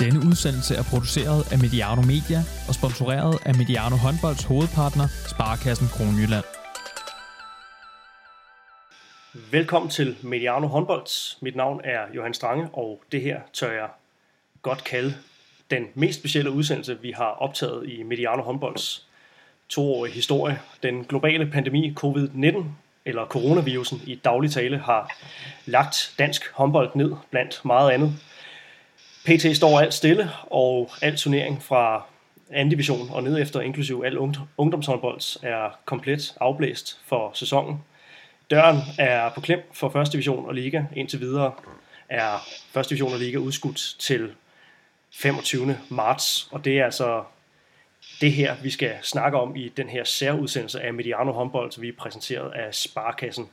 Denne udsendelse er produceret af Mediano Media og sponsoreret af Mediano Håndbolds hovedpartner, Sparkassen Kronjylland. Velkommen til Mediano Håndbolds. Mit navn er Johan Strange, og det her tør jeg godt kalde den mest specielle udsendelse, vi har optaget i Mediano Håndbolds toårige historie. Den globale pandemi covid-19, eller coronavirusen i daglig tale, har lagt dansk håndbold ned blandt meget andet. PT står alt stille, og al turnering fra anden division og ned efter, inklusiv al ungdomshåndbold, er komplet afblæst for sæsonen. Døren er på klem for første division og liga. Indtil videre er første division og liga udskudt til 25. marts, og det er altså det her, vi skal snakke om i den her særudsendelse af Mediano Håndbold, som vi er præsenteret af Sparkassen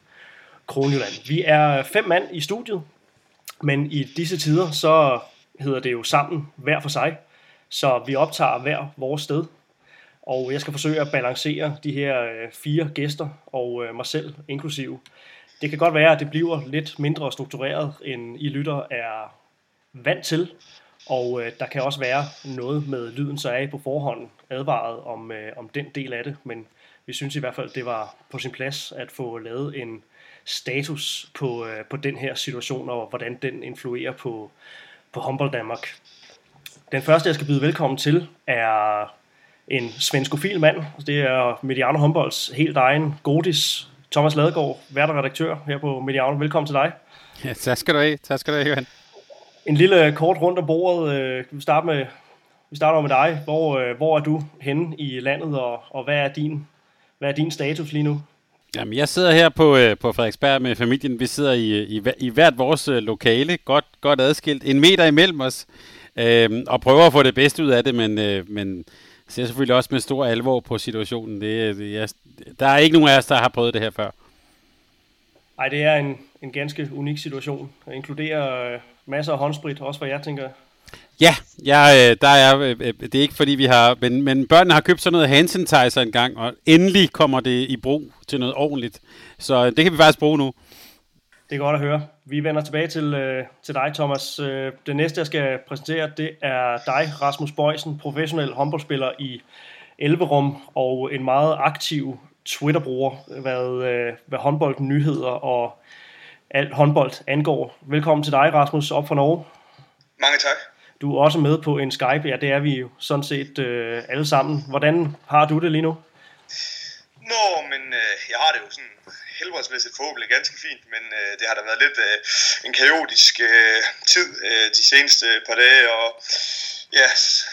Kronjylland. Vi er fem mand i studiet, men i disse tider, så hedder det jo sammen hver for sig, så vi optager hver vores sted. Og jeg skal forsøge at balancere de her øh, fire gæster og øh, mig selv inklusiv. Det kan godt være, at det bliver lidt mindre struktureret, end I lytter er vant til. Og øh, der kan også være noget med lyden, så er I på forhånd advaret om, øh, om den del af det. Men vi synes i hvert fald, det var på sin plads at få lavet en status på, øh, på den her situation, og hvordan den influerer på, på Humboldt Danmark. Den første, jeg skal byde velkommen til, er en svenskofil mand. Det er Mediano Humboldts helt egen godis, Thomas Ladegaard, redaktør her på Mediano. Velkommen til dig. Ja, tak skal du have. Tak skal du have, Johan. En lille kort rundt om bordet. Øh, vi starter med, vi starter med dig. Hvor, øh, hvor er du henne i landet, og, og hvad, er din, hvad er din status lige nu? Jamen, jeg sidder her på, øh, på Frederiksberg med familien. Vi sidder i, øh, i, i hvert vores øh, lokale, godt, godt adskilt, en meter imellem os, øh, og prøver at få det bedste ud af det, men, øh, men ser selvfølgelig også med stor alvor på situationen. Det, øh, det, jeg, der er ikke nogen af os, der har prøvet det her før. Nej, det er en, en ganske unik situation. Det inkluderer øh, masser af håndsprit, også hvad jeg tænker. Ja, ja øh, der er, øh, øh, det er ikke fordi vi har, men, men børnene har købt sådan noget hand sanitizer en gang, og endelig kommer det i brug til noget ordentligt. Så det kan vi faktisk bruge nu. Det er godt at høre. Vi vender tilbage til, øh, til dig, Thomas. Øh, det næste, jeg skal præsentere, det er dig, Rasmus Bøjsen, professionel håndboldspiller i Elverum, og en meget aktiv Twitter-bruger, hvad, øh, hvad håndbold, nyheder og alt håndbold angår. Velkommen til dig, Rasmus, op fra Norge. Mange tak. Du er også med på en Skype, ja, det er vi jo sådan set øh, alle sammen. Hvordan har du det lige nu? Nå, men øh, jeg har det jo sådan helbredsmæssigt forhåbentlig ganske fint, men øh, det har da været lidt øh, en kaotisk øh, tid øh, de seneste par dage, og ja,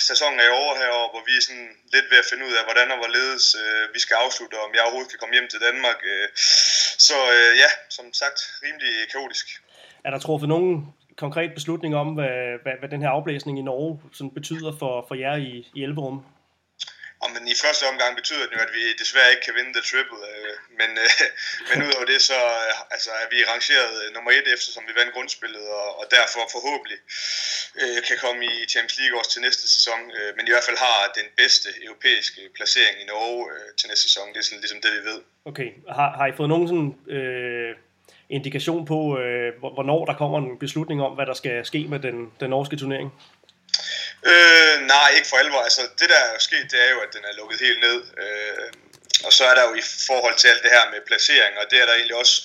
sæsonen er over herovre, hvor vi er sådan lidt ved at finde ud af, hvordan og hvorledes øh, vi skal afslutte, og om jeg overhovedet kan komme hjem til Danmark. Øh. Så øh, ja, som sagt, rimelig kaotisk. Er der truffet nogen konkret beslutning om, hvad, hvad, hvad den her afblæsning i Norge sådan betyder for, for jer i, i Elverum? Og men i første omgang betyder det jo, at vi desværre ikke kan vinde det triple. Øh, men, øh, men udover det, så øh, altså, er vi rangeret øh, nummer et, eftersom vi vandt grundspillet, og, og derfor forhåbentlig øh, kan komme i Champions League også til næste sæson. Øh, men i hvert fald har den bedste europæiske placering i Norge øh, til næste sæson. Det er sådan ligesom det, vi ved. Okay. Har, har I fået nogen sådan... Øh indikation på, øh, hvornår der kommer en beslutning om, hvad der skal ske med den, den norske turnering? Øh, nej, ikke for alvor. Altså, det der er sket, det er jo, at den er lukket helt ned. Øh, og så er der jo i forhold til alt det her med placering, og det er der egentlig også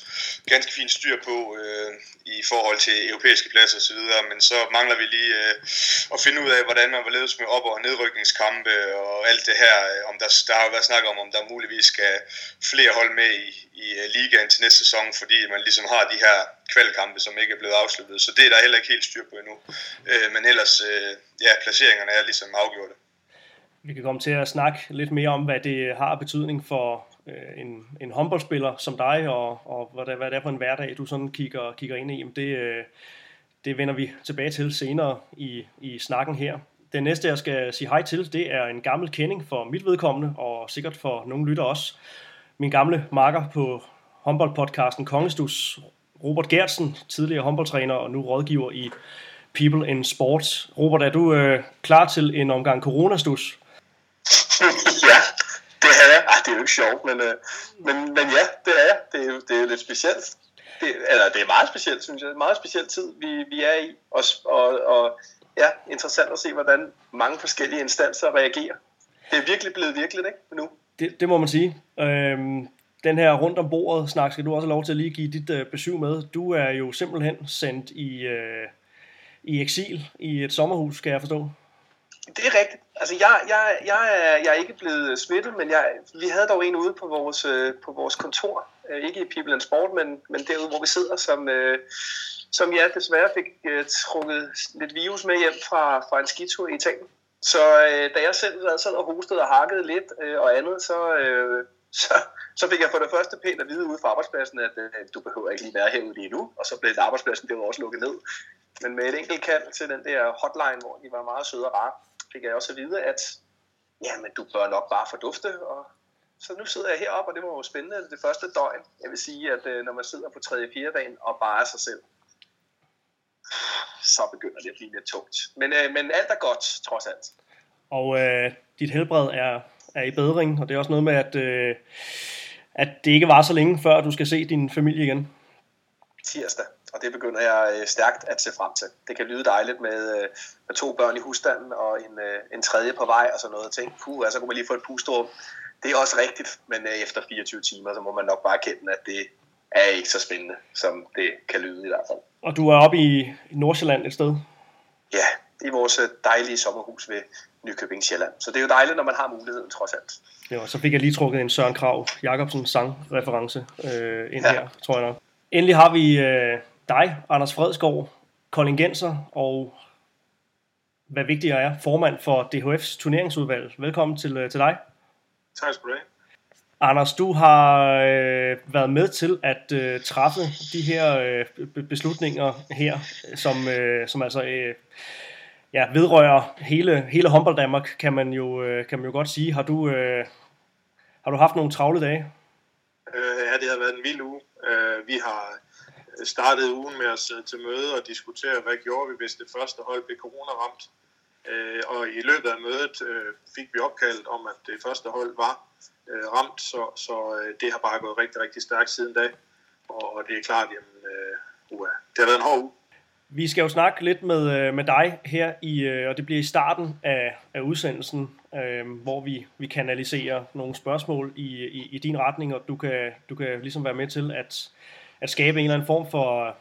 ganske fint styr på øh, i forhold til europæiske pladser osv., men så mangler vi lige øh, at finde ud af, hvordan man var ledes med op- og nedrykningskampe og alt det her. Øh, om der, der har jo været snak om, om der muligvis skal flere hold med i, i øh, ligaen til næste sæson, fordi man ligesom har de her kvalkampe, som ikke er blevet afsluttet. Så det er der heller ikke helt styr på endnu. Øh, men ellers, øh, ja, placeringerne er ligesom afgjorte. Vi kan komme til at snakke lidt mere om, hvad det har betydning for øh, en, en håndboldspiller som dig, og, og hvad, det, hvad det er for en hverdag, du sådan kigger, kigger ind i. Det, øh, det vender vi tilbage til senere i, i snakken her. Den næste, jeg skal sige hej til, det er en gammel kending for mit vedkommende, og sikkert for nogle lytter også. Min gamle marker på håndboldpodcasten Kongestus, Robert Gertsen, tidligere håndboldtræner og nu rådgiver i People in Sports. Robert, er du øh, klar til en omgang coronastus? det er jeg. Ej, det er jo ikke sjovt, men, øh, men, men ja, det er jeg. Det er, det er lidt specielt. Det, eller det er meget specielt, synes jeg. Meget speciel tid, vi, vi er i. Og, og, og ja, interessant at se, hvordan mange forskellige instanser reagerer. Det er virkelig blevet virkeligt, ikke? Nu. Det, det må man sige. Øhm, den her rundt om bordet snak skal du også have lov til at lige give dit øh, besøg med. Du er jo simpelthen sendt i, øh, i eksil i et sommerhus, skal jeg forstå. Det er rigtigt. Altså, jeg, jeg, jeg, er, jeg er ikke blevet øh, smittet, men jeg, vi havde dog en ude på vores, øh, på vores kontor. Øh, ikke i People and Sport, men, men derude, hvor vi sidder, som, som jeg desværre fik trukket lidt virus med hjem fra, fra en skitur i Italien. Så øh, da jeg selv sad og hostede og hakkede lidt øh, og andet, så, øh, så, så fik jeg for det første pænt at vide ude fra arbejdspladsen, at øh, du behøver ikke lige være herude lige nu, og så blev arbejdspladsen det var også lukket ned. Men med et enkelt kald til den der hotline, hvor de var meget søde og rare, fik jeg også at vide, at jamen, du bør nok bare fordufte. Og så nu sidder jeg heroppe, og det var jo spændende det første døgn. Jeg vil sige, at øh, når man sidder på 3. og 4. dagen og bare er sig selv, så begynder det at blive lidt tungt. Men, øh, men alt er godt, trods alt. Og øh, dit helbred er, er i bedring, og det er også noget med, at, øh, at det ikke var så længe, før du skal se din familie igen. Tirsdag, og det begynder jeg øh, stærkt at se frem til. Det kan lyde dejligt med, øh, med to børn i husstanden og en, øh, en tredje på vej og sådan noget ting. Puh, altså kunne man lige få et pusterum. Det er også rigtigt, men efter 24 timer, så må man nok bare kende, at det er ikke så spændende, som det kan lyde i hvert fald. Og du er oppe i Nordsjælland et sted? Ja, i vores dejlige sommerhus ved Nykøbing Sjælland. Så det er jo dejligt, når man har muligheden, trods alt. Ja, så fik jeg lige trukket en Søren Krav Jacobsen sangreference øh, ind ja. her, tror jeg nok. Endelig har vi øh, dig, Anders Fredskov, kollegenser og hvad vigtigere er, formand for DHF's turneringsudvalg. Velkommen til, øh, til dig. Tak skal du have. Anders, du har øh, været med til at øh, træffe de her øh, beslutninger her, som, øh, som altså øh, ja, vedrører hele, hele håndbold Danmark, kan man jo, øh, kan man jo godt sige. Har du, øh, har du haft nogle travle dage? Øh, ja, det har været en vild uge. Øh, vi har startede ugen med at sidde øh, til møde og diskutere, hvad gjorde vi, hvis det første hold blev corona-ramt. Øh, og i løbet af mødet øh, fik vi opkaldt om, at det første hold var øh, ramt, så, så øh, det har bare gået rigtig, rigtig stærkt siden da. Og, og det er klart, at øh, uha, det har været en hård uge. Vi skal jo snakke lidt med, øh, med dig her, i, øh, og det bliver i starten af, af udsendelsen, øh, hvor vi, vi kanaliserer nogle spørgsmål i, i, i din retning, og du kan, du kan ligesom være med til at, at skabe en eller anden form for,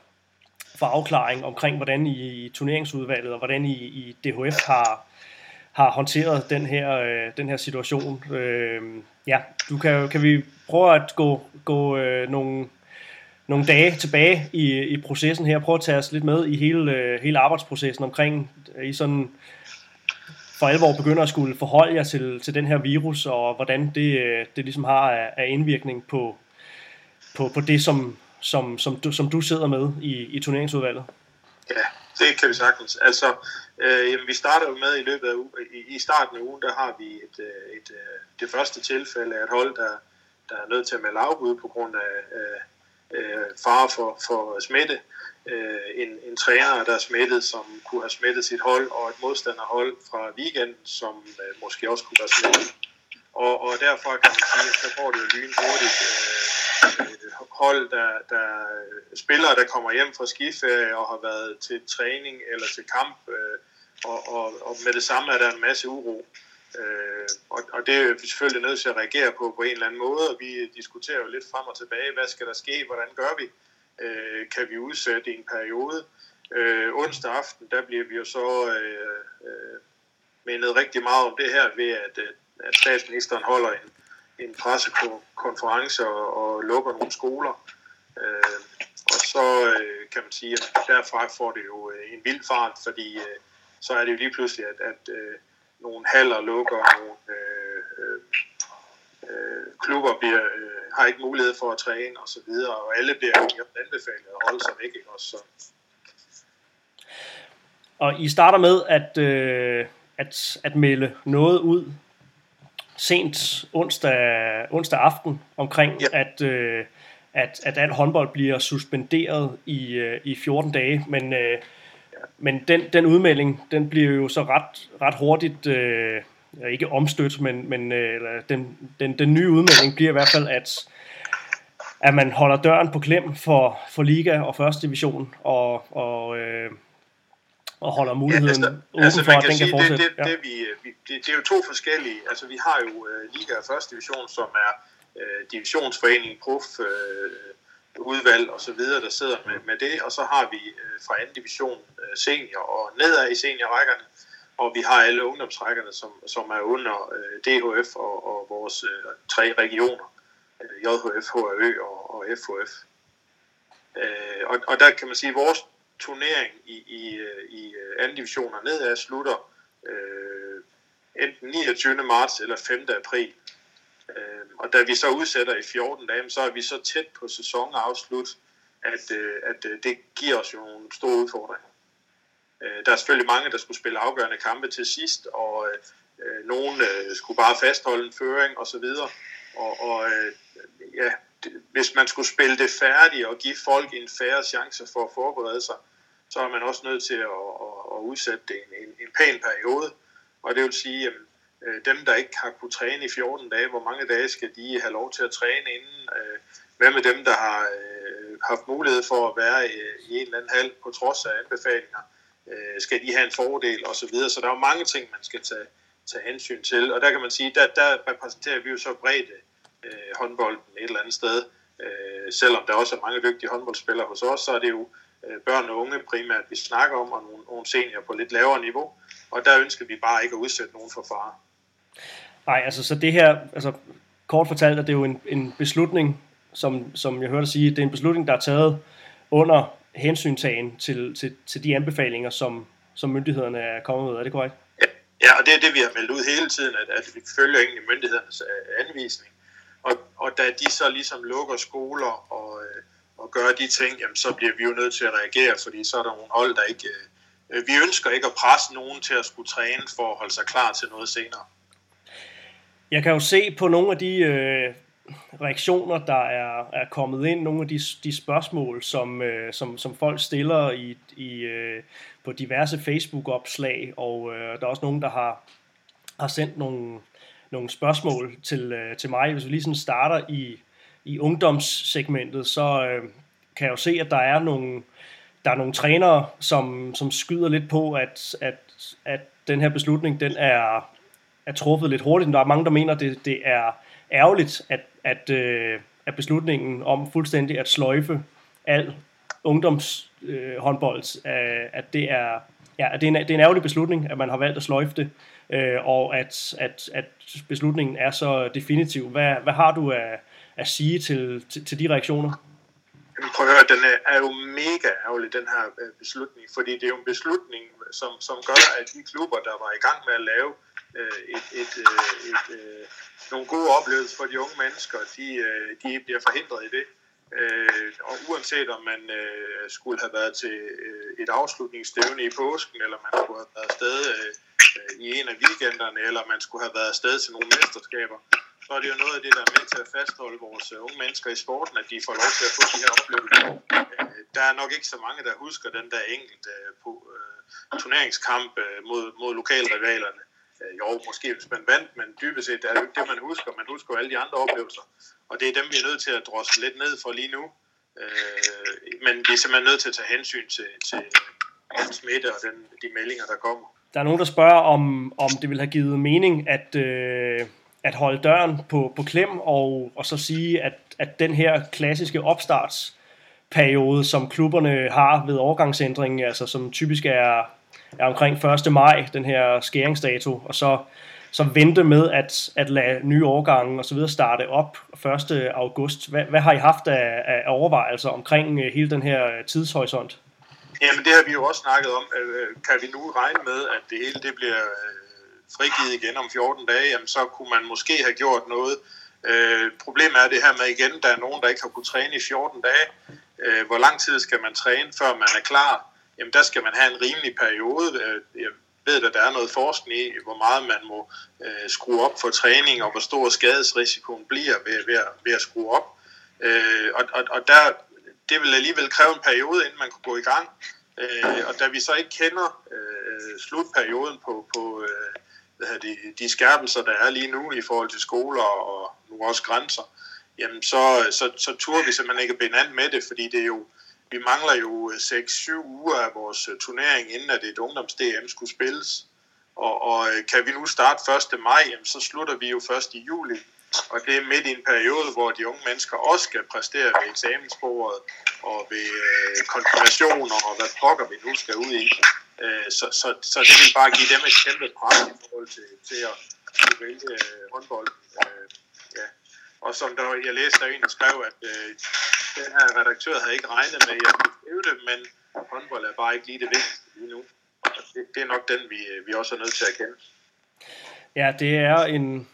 for afklaring omkring, hvordan I i turneringsudvalget og hvordan I i DHF har, har håndteret den her, øh, den her situation. Øh, ja, du kan, kan vi prøve at gå, gå øh, nogle nogle dage tilbage i, i processen her. prøve at tage os lidt med i hele, øh, hele arbejdsprocessen omkring, I sådan for alvor begynder at skulle forholde jer til, til den her virus, og hvordan det, øh, det ligesom har af, af indvirkning på, på, på det, som, som, som, du, som du sidder med i, i turneringsudvalget. Ja, det kan vi sagtens. Altså, øh, jamen, vi starter jo med i løbet af i, i starten af ugen, der har vi et, øh, et, et, det første tilfælde af et hold, der, der er nødt til at melde afbud på grund af, af øh, fare for, for smitte. Øh, en, en træner, der er smittet, som kunne have smittet sit hold, og et modstanderhold fra weekenden, som øh, måske også kunne være smittet. Og, og derfor kan man sige, at så får det jo lynhurtigt øh, hold, der, der øh, spillere, der kommer hjem fra skiferie og har været til træning eller til kamp, øh, og, og, og med det samme er der en masse uro. Øh, og, og det er vi selvfølgelig nødt til at reagere på på en eller anden måde, og vi diskuterer jo lidt frem og tilbage, hvad skal der ske, hvordan gør vi, øh, kan vi udsætte i en periode. Øh, onsdag aften, der bliver vi jo så øh, øh, mindet rigtig meget om det her ved, at, øh, at statsministeren holder en, en pressekonference og, og lukker nogle skoler. Øh, og så øh, kan man sige, at derfra får det jo øh, en vild fart, fordi øh, så er det jo lige pludselig, at, at øh, nogle haller lukker, nogle øh, øh, øh klubber bliver, øh, har ikke mulighed for at træne og så videre, og alle bliver anbefalet at holde sig væk. Ikke? Også, så. Og I starter med at, øh, at, at melde noget ud sent onsdag, onsdag aften omkring, ja. at, øh, at, at al håndbold bliver suspenderet i, øh, i 14 dage, men øh, men den, den udmelding, den bliver jo så ret, ret hurtigt, øh, ikke omstødt, men, men øh, den, den, den nye udmelding bliver i hvert fald, at, at man holder døren på klem for, for Liga og første division, og, og, øh, og holder muligheden ja, altså, åben altså, for, at den kan fortsætte. Det, det, ja. det, vi, vi, det, det er jo to forskellige. Altså, vi har jo uh, Liga og første division, som er uh, divisionsforening, prof, uh, udvalg og så videre, der sidder med, med det, og så har vi uh, fra anden division uh, senior og nedad i seniorrækkerne, og vi har alle ungdomsrækkerne, som, som er under uh, DHF og, og vores uh, tre regioner, uh, JHF, HRØ og, og FHF. Uh, og, og der kan man sige, at vores turnering i, i, øh, i øh, anden division og nedad slutter øh, enten 29. marts eller 5. april. Øh, og da vi så udsætter i 14 dage, så er vi så tæt på sæsonafslut, at, øh, at øh, det giver os jo nogle store udfordringer. Øh, der er selvfølgelig mange, der skulle spille afgørende kampe til sidst, og øh, øh nogen øh, skulle bare fastholde en føring osv. Og, og øh, ja, hvis man skulle spille det færdigt og give folk en færre chance for at forberede sig, så er man også nødt til at, at, at udsætte det en, en, en pæn periode. Og det vil sige, at øh, dem, der ikke har kunnet træne i 14 dage, hvor mange dage skal de have lov til at træne inden? Øh, hvad med dem, der har øh, haft mulighed for at være i en eller anden hal på trods af anbefalinger? Skal de have en fordel osv.? Så, videre. så der er jo mange ting, man skal tage, tage hensyn til. Og der kan man sige, der, der repræsenterer vi jo så bredt øh, håndbolden et eller andet sted. Øh, selvom der også er mange dygtige håndboldspillere hos os, så er det jo øh, børn og unge primært, vi snakker om, og nogle, nogle senior på lidt lavere niveau. Og der ønsker vi bare ikke at udsætte nogen for fare. Nej, altså så det her, altså kort fortalt, at det er jo en, en beslutning, som, som jeg hørte sige, det er en beslutning, der er taget under hensyntagen til, til, til de anbefalinger, som, som myndighederne er kommet med. Er det korrekt? Ja, og det er det, vi har meldt ud hele tiden, at, at vi følger egentlig myndighedernes uh, anvisning. Og, og da de så ligesom lukker skoler og, uh, og gør de ting, jamen, så bliver vi jo nødt til at reagere, fordi så er der nogle hold, der ikke... Øh, vi ønsker ikke at presse nogen til at skulle træne for at holde sig klar til noget senere. Jeg kan jo se på nogle af de øh, reaktioner, der er, er kommet ind, nogle af de, de spørgsmål, som, øh, som, som folk stiller i, i, øh, på diverse Facebook-opslag, og øh, der er også nogen, der har, har sendt nogle, nogle spørgsmål til, øh, til mig. Hvis vi lige sådan starter i, i ungdomssegmentet, så øh, kan jeg jo se, at der er nogle, der er nogle trænere, som, som skyder lidt på, at, at, at den her beslutning, den er, er truffet lidt hurtigt. Der er mange, der mener, at det, det er ærgerligt, at, at, øh, at beslutningen om fuldstændig at sløjfe al ungdomshåndbold, øh, øh, at det er ja, at det, er en, det er en ærgerlig beslutning, at man har valgt at sløjfe det, øh, og at, at, at beslutningen er så definitiv. Hvad, hvad har du at, at sige til, til, til de reaktioner? Jamen, prøv at høre, den øh, er jo mega ærgerlig, den her øh, beslutning, fordi det er jo en beslutning, som, som gør, at de klubber, der var i gang med at lave øh, et, et, øh, et, øh, nogle gode oplevelser for de unge mennesker, de, øh, de bliver forhindret i det. Øh, og uanset om man øh, skulle have været til øh, et afslutningsstævne i påsken, eller man skulle have været afsted øh, Øh, i en af weekenderne, eller man skulle have været afsted til nogle mesterskaber, så er det jo noget af det, der er med til at fastholde vores øh, unge mennesker i sporten, at de får lov til at få de her oplevelser. Øh, der er nok ikke så mange, der husker den der enkelte på, turneringskamp mod, mod lokalrivalerne jo, måske hvis man vandt, men dybest set er det jo ikke det, man husker. Man husker jo alle de andre oplevelser. Og det er dem, vi er nødt til at drosle lidt ned for lige nu. Men vi er simpelthen nødt til at tage hensyn til, til smitte og den, de meldinger, der kommer. Der er nogen, der spørger, om, om det vil have givet mening at, øh, at holde døren på, på klem, og, og så sige, at, at den her klassiske opstartsperiode, som klubberne har ved overgangsændringen, altså som typisk er er omkring 1. maj, den her skæringsdato, og så, så vente med at, at lade nye årgange og så videre starte op 1. august. Hvad, hvad har I haft af, af overvejelser omkring øh, hele den her tidshorisont? Jamen det har vi jo også snakket om. Øh, øh, kan vi nu regne med, at det hele det bliver øh, frigivet igen om 14 dage, jamen så kunne man måske have gjort noget. problemet er det her med igen, der er nogen, der ikke har kunnet træne i 14 dage. hvor lang tid skal man træne, før man er klar? jamen der skal man have en rimelig periode. Øh, jeg ved, at der er noget forskning i, hvor meget man må øh, skrue op for træning, og hvor stor skadesrisikoen bliver ved, ved, ved at skrue op. Øh, og, og, og der, det vil alligevel kræve en periode, inden man kunne gå i gang. Øh, og da vi så ikke kender øh, slutperioden på, på øh, hvad de, de skærpelser, der er lige nu i forhold til skoler og nu også grænser, jamen så, så, så turde vi simpelthen ikke binde an med det, fordi det er jo vi mangler jo øh, 6-7 uger af vores øh, turnering, inden at et ungdoms-DM skulle spilles. Og, og øh, kan vi nu starte 1. maj, jamen, så slutter vi jo først i juli. Og det er midt i en periode, hvor de unge mennesker også skal præstere ved eksamensbordet og ved øh, konfirmationer og hvad pokker vi nu skal ud i. Øh, så, så, så det vil bare give dem et kæmpe pres i forhold til, til at kunne vælge øh, håndbold. Øh, ja. Og som der, jeg læste, der en, der skrev, at øh, den her redaktør havde ikke regnet med, at jeg skulle skrive det, men håndbold er bare ikke lige det vigtigste lige nu. Og det, det er nok den, vi, øh, vi også er nødt til at kende. Ja, det er en,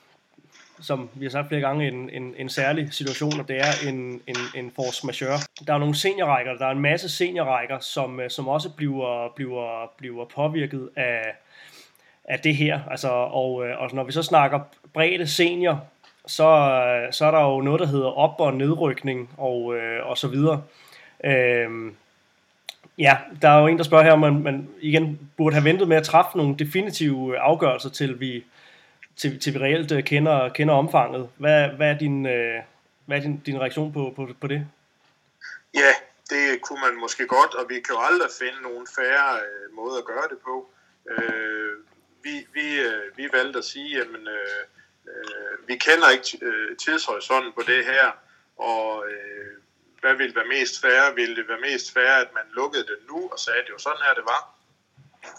som vi har sagt flere gange, en, en, en særlig situation, og det er en, en, en force majeure. Der er nogle seniorrækker, der er en masse seniorrækker, som, øh, som også bliver, bliver, bliver påvirket af, af det her. Altså, og, øh, og når vi så snakker bredde senior, så, så er der jo noget, der hedder op- og nedrykning og, øh, og så videre. Øhm, ja, der er jo en, der spørger her, om man, man igen burde have ventet med at træffe nogle definitive afgørelser, til vi, til, til vi reelt øh, kender, kender omfanget. Hvad, hvad er, din, øh, hvad er din, din reaktion på, på, på det? Ja, det kunne man måske godt, og vi kan jo aldrig finde nogen færre øh, måde at gøre det på. Øh, vi, vi, øh, vi valgte at sige, at øh, øh, vi kender ikke øh, tidshorisonten på det her, og øh, hvad ville være mest færre? Ville det være mest færre, at man lukkede det nu og sagde, at det var sådan her, det var?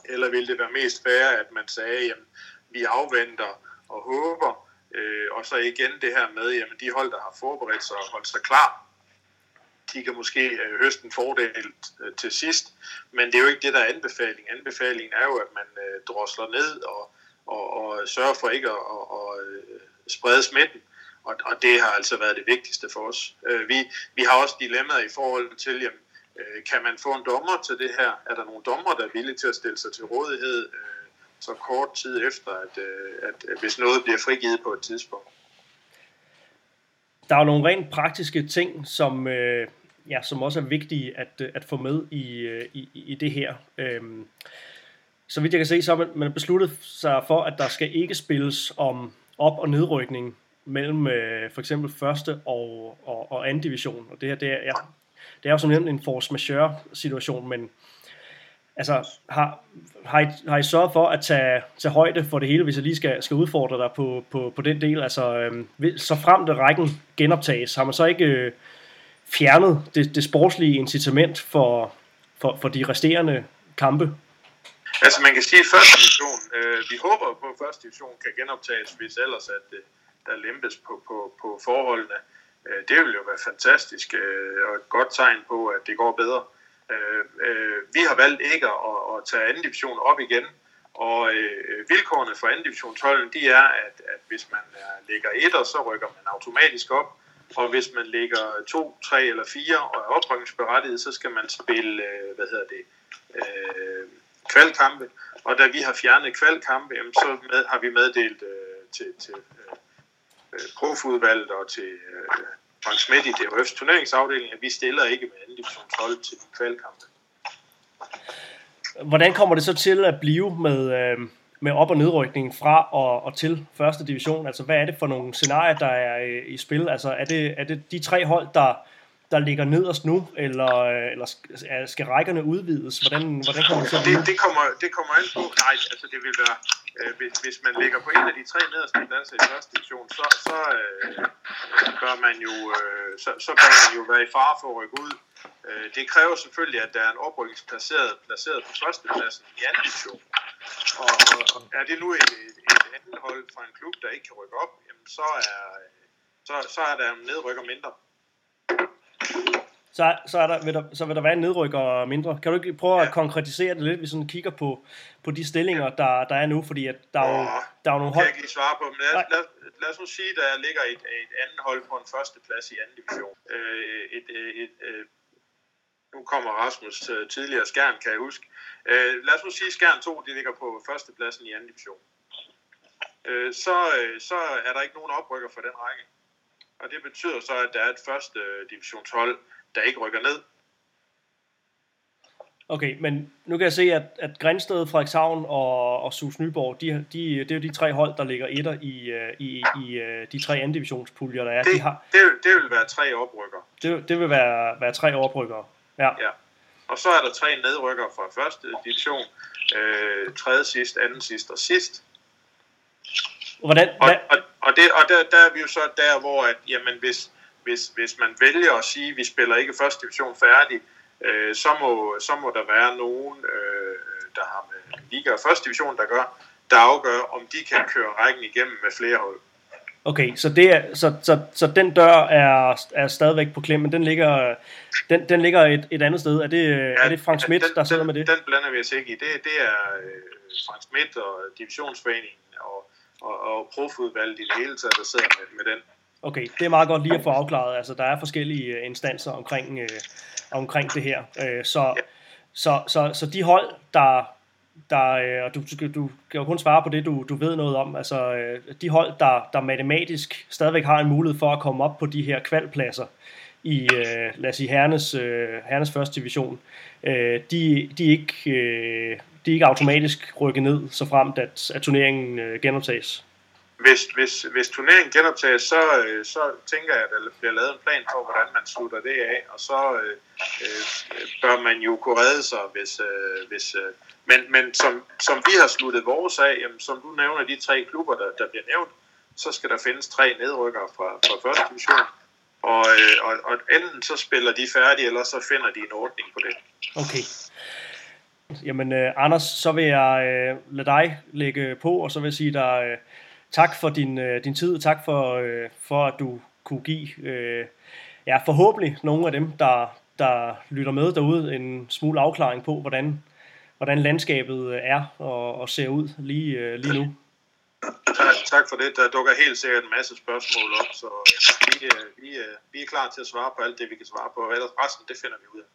Eller ville det være mest færre, at man sagde, at vi afventer og håber. Øh, og så igen det her med, jamen de hold, der har forberedt sig og holdt sig klar, de kan måske øh, høste en fordel øh, til sidst, men det er jo ikke det, der er anbefaling. Anbefalingen er jo, at man øh, drosler ned og, og, og sørger for ikke at, og, og, øh, sprede smitten. Og, og det har altså været det vigtigste for os. Øh, vi, vi har også dilemmaer i forhold til, jamen, øh, kan man få en dommer til det her? Er der nogle dommer, der er villige til at stille sig til rådighed? Øh, så kort tid efter, at, øh, at, at hvis noget bliver frigivet på et tidspunkt. Der er jo nogle rent praktiske ting, som, øh, ja, som også er vigtige at, øh, at få med øh, i, i, i det her. Øhm, så vidt jeg kan se, så har man besluttet sig for, at der skal ikke spilles om op- og nedrykning mellem øh, for eksempel første og, og, og anden division. Og det her, det er, ja, det er jo som en force majeure situation, men altså, har, har, I, har I sørget for at tage, tage højde for det hele, hvis jeg lige skal, skal udfordre dig på, på, på den del? Altså, øhm, så frem til rækken genoptages, har man så ikke øh, fjernet det, det sportslige incitament for, for, for de resterende kampe? Altså man kan sige, at første division, øh, vi håber på, at første division kan genoptages, hvis ellers at øh, der lempes på, på, på forholdene. Øh, det vil jo være fantastisk øh, og et godt tegn på, at det går bedre. Øh, øh, vi har valgt ikke at, at tage anden division op igen, og øh, vilkårene for anden division 12, de er, at, at hvis man øh, ligger etter, så rykker man automatisk op, og hvis man ligger 2, 3 eller 4 og er oprykningsberettiget, så skal man spille, øh, hvad hedder det, øh, kvalkampe. Og da vi har fjernet kvalkampe, så med, har vi meddelt øh, til, til øh, øh profudvalget og til øh, Frank Schmidt i DHF's turneringsafdeling, at vi stiller ikke med anden division 12 til de kvalkampe. Hvordan kommer det så til at blive med, øh, med op- og nedrykningen fra og, og til første division? Altså, hvad er det for nogle scenarier, der er i, i spil? Altså, er det, er det de tre hold, der, der ligger nederst nu, eller, øh, eller skal rækkerne udvides? Hvordan, hvordan kommer det til at blive? Det, det, kommer, det kommer an på. Nej, altså det vil være øh, hvis, hvis man ligger på en af de tre nederste pladser i første division, så, så øh, bør man jo øh, så, så bør man jo være i fare for at rykke ud. Øh, det kræver selvfølgelig, at der er en oprykningsplaceret placeret på førstepladsen i anden division. Og, og, er det nu et, et andet hold fra en klub, der ikke kan rykke op, jamen så er, så, så er der en nedrykker mindre så, så, er der, vil der, så vil der være en nedrykker mindre. Kan du ikke prøve at konkretisere det lidt, hvis vi sådan kigger på, på de stillinger, der, der er nu? Fordi at der, er jo, der er jo nogle hold... Jeg kan ikke svare på, men lad, lad, lad os nu sige, at der ligger et, et andet hold på en første plads i anden division. Øh, et, et, et, et, nu kommer Rasmus øh, tidligere Skjern, kan jeg huske. Øh, lad os nu sige, at Skjern 2 de ligger på førstepladsen i anden division. Øh, så, øh, så er der ikke nogen oprykker for den række. Og det betyder så, at der er et første divisionshold, der ikke rykker ned. Okay, men nu kan jeg se, at, at Grænsted, Frederikshavn og, og Sus Nyborg, de, de, det er jo de tre hold, der ligger etter i, øh, i, i øh, de tre andivisionspuljer, der er. Det, de har, det, det vil være tre oprykker. Det, det vil være, være tre oprykker. Ja. ja. Og så er der tre nedrykker fra første division, øh, tredje sidst, anden sidst og sidst. Hvordan, Og, og, og, det, og der, der er vi jo så der, hvor at, jamen, hvis, hvis, hvis man vælger at sige, at vi spiller ikke første division færdig, øh, så, må, så må der være nogen, øh, der har med liga og første division, der gør, der afgør, om de kan køre rækken igennem med flere hold. Okay, så, det er, så, så, så den dør er, er stadigvæk på klem, men den ligger, den, den ligger et, et andet sted. Er det, ja, er det Frank Schmidt, den, der sidder den, med det? Den blander vi os ikke i. Det, det er øh, Frank Schmidt og Divisionsforeningen og, og, og profudvalget i det hele taget, der sidder med, med den. Okay, det er meget godt lige at få afklaret. Altså, der er forskellige øh, instanser omkring, øh, omkring det her. Øh, så, Ja. så, så, så de hold, der, der øh, og du, du, du kan jo kun svare på det, du, du ved noget om, altså øh, de hold, der, der matematisk stadigvæk har en mulighed for at komme op på de her kvalpladser i, øh, lad os sige, Hernes, øh, Hernes første division, øh, de, de, er ikke, øh, de er ikke automatisk rykket ned, så fremt at, at turneringen øh, genoptages. Hvis, hvis, hvis turneringen genoptages, så, øh, så tænker jeg, at der bliver lavet en plan for, hvordan man slutter det af, og så øh, øh, bør man jo kunne redde sig, hvis... Øh, hvis øh, men men som, som vi har sluttet vores af, jamen, som du nævner, de tre klubber, der, der bliver nævnt, så skal der findes tre nedrykkere fra, fra første division, og, øh, og, og enten så spiller de færdige, eller så finder de en ordning på det. Okay. Jamen, øh, Anders, så vil jeg øh, lade dig lægge på, og så vil jeg sige dig øh, tak for din, øh, din tid, tak for, øh, for at du kunne give øh, ja, forhåbentlig nogle af dem, der, der lytter med derude, en smule afklaring på, hvordan, hvordan landskabet øh, er og, og ser ud lige, øh, lige nu. Tak, tak for det. Der dukker helt sikkert en masse spørgsmål op, så øh, vi, øh, vi, vi er klar til at svare på alt det, vi kan svare på, og ellers resten, det finder vi ud af.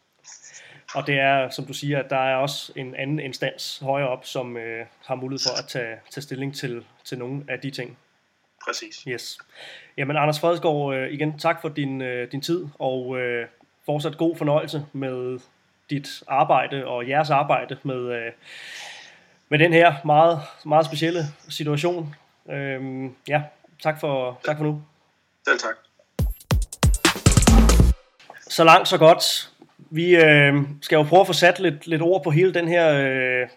Og det er, som du siger, at der er også en anden instans højere op, som øh, har mulighed for at tage, tage stilling til, til nogle af de ting. Præcis. Yes. Jamen, Anders Fredsgaard, øh, igen tak for din, øh, din tid, og øh, fortsat god fornøjelse med dit arbejde og jeres arbejde med, øh, med den her meget, meget specielle situation. Øhm, ja, tak for, tak for nu. Selv tak. Så langt, så godt. Vi øh, skal jo prøve at få sat lidt, lidt ord på hele den her øh,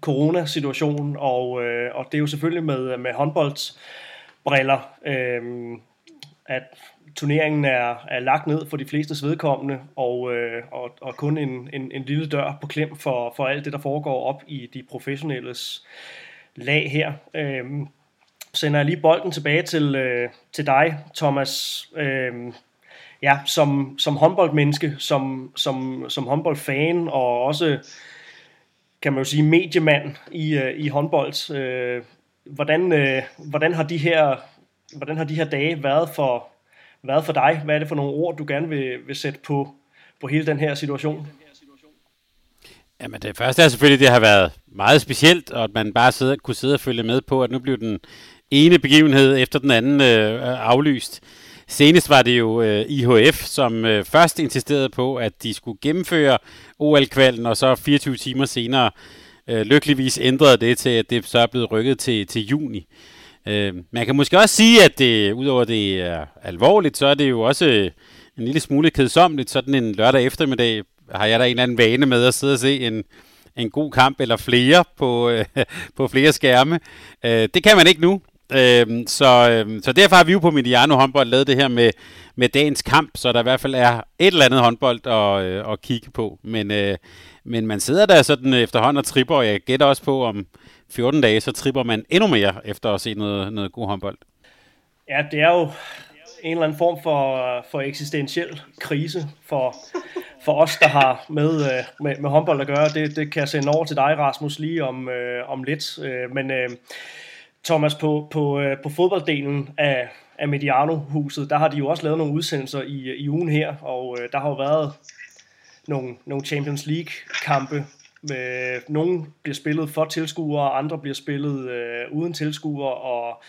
coronasituation, og, øh, og det er jo selvfølgelig med, med håndboldsbriller, øh, at turneringen er, er lagt ned for de flestes vedkommende, og, øh, og, og kun en, en, en lille dør på klem for, for alt det, der foregår op i de professionelles lag her. Øh, sender jeg lige bolden tilbage til, øh, til dig, Thomas. Øh, ja, som, som håndboldmenneske, som, som, som håndboldfan, og også, kan man jo sige, mediemand i, øh, i håndbold. Øh, hvordan, øh, hvordan, har de her, hvordan har de her dage været for, været for dig? Hvad er det for nogle ord, du gerne vil, vil sætte på, på hele den her situation? Jamen det første er selvfølgelig, at det har været meget specielt, og at man bare sidder, kunne sidde og følge med på, at nu blev den ene begivenhed efter den anden øh, aflyst. Senest var det jo øh, IHF, som øh, først insisterede på, at de skulle gennemføre OL-kvalden, og så 24 timer senere øh, lykkeligvis ændrede det til, at det så er blevet rykket til, til juni. Øh, man kan måske også sige, at det, udover det er alvorligt, så er det jo også øh, en lille smule kedsomligt. Sådan en lørdag eftermiddag har jeg da en eller anden vane med at sidde og se en, en god kamp eller flere på, øh, på flere skærme. Øh, det kan man ikke nu. Øh, så, øhm, så derfor har vi jo på Mediano håndbold lavet det her med, med dagens kamp, så der i hvert fald er et eller andet håndbold at, øh, at kigge på. Men, øh, men man sidder der sådan efterhånden og tripper, og jeg gætter også på, om 14 dage, så tripper man endnu mere efter at se noget, noget god håndbold. Ja, det er jo en eller anden form for, for eksistentiel krise for, for os, der har med, øh, med, med håndbold at gøre. Det, det kan jeg sende over til dig, Rasmus, lige om, øh, om lidt. Øh, men øh, Thomas, på, på, øh, på fodbolddelen af, af Mediano-huset, der har de jo også lavet nogle udsendelser i, i ugen her, og øh, der har jo været nogle, nogle Champions League-kampe. Med, nogle bliver spillet for tilskuere, andre bliver spillet øh, uden tilskuere, og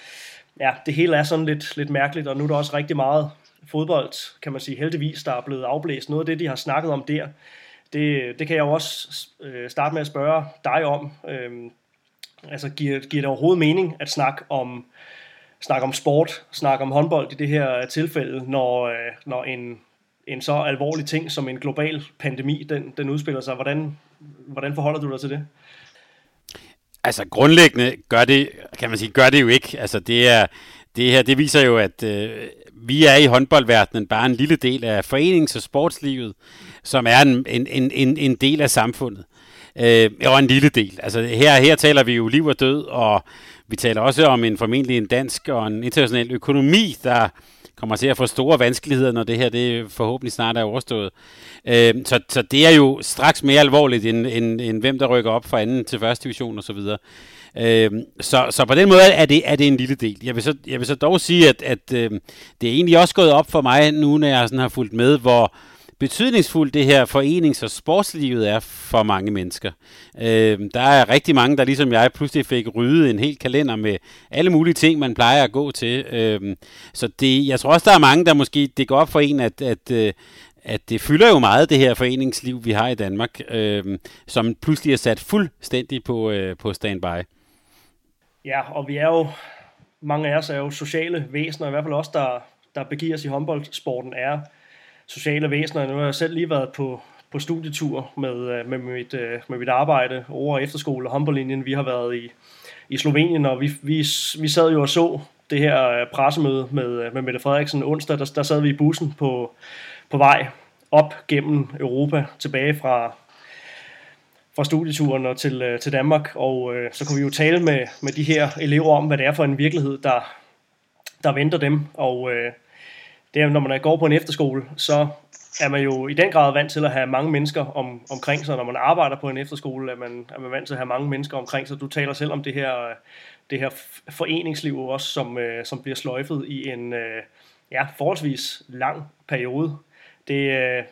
ja, det hele er sådan lidt, lidt mærkeligt, og nu er der også rigtig meget fodbold, kan man sige, heldigvis, der er blevet afblæst. Noget af det, de har snakket om der, det, det kan jeg jo også øh, starte med at spørge dig om. Øh, altså, giver, giver det overhovedet mening at snakke om, snakke om sport, snakke om håndbold i det her øh, tilfælde, når, øh, når en, en så alvorlig ting som en global pandemi, den, den udspiller sig. Hvordan, hvordan forholder du dig til det? Altså grundlæggende gør det, kan man sige, gør det jo ikke. Altså det er, det her, det viser jo, at øh, vi er i håndboldverdenen bare en lille del af forenings- og sportslivet, som er en, en, en, en del af samfundet. Øh, og en lille del. Altså her, her taler vi jo liv og død, og vi taler også om en formentlig en dansk og en international økonomi, der kommer til at få store vanskeligheder, når det her det forhåbentlig snart er overstået. Øh, så, så det er jo straks mere alvorligt, end, end, end hvem der rykker op fra anden til første division osv. Så, øh, så, så på den måde er det, er det en lille del. Jeg vil så, jeg vil så dog sige, at, at øh, det er egentlig også gået op for mig nu, når jeg sådan har fulgt med, hvor betydningsfuldt det her forenings- og sportslivet er for mange mennesker. Øh, der er rigtig mange, der ligesom jeg pludselig fik ryddet en hel kalender med alle mulige ting, man plejer at gå til. Øh, så det, jeg tror også, der er mange, der måske det går op for en, at, at, øh, at det fylder jo meget, det her foreningsliv, vi har i Danmark, øh, som pludselig er sat fuldstændig på, øh, på standby. Ja, og vi er jo, mange af os er jo sociale væsener, i hvert fald også der, der begiver os i håndboldsporten, er sociale væsener. Nu har jeg selv lige været på, på studietur med, øh, med, mit, øh, med mit arbejde over efterskole og håndboldlinjen. Vi har været i, i Slovenien, og vi, vi, vi sad jo og så det her øh, pressemøde med, med Mette Frederiksen onsdag. Der, der sad vi i bussen på, på vej op gennem Europa, tilbage fra, fra studieturen og til, til Danmark, og øh, så kunne vi jo tale med, med de her elever om, hvad det er for en virkelighed, der, der venter dem, og øh, det er, når man går på en efterskole, så er man jo i den grad vant til at have mange mennesker om, omkring sig. Når man arbejder på en efterskole, er man, er man vant til at have mange mennesker omkring sig. Du taler selv om det her, det her foreningsliv også, som, øh, som bliver sløjfet i en øh, ja, forholdsvis lang periode. Det, øh,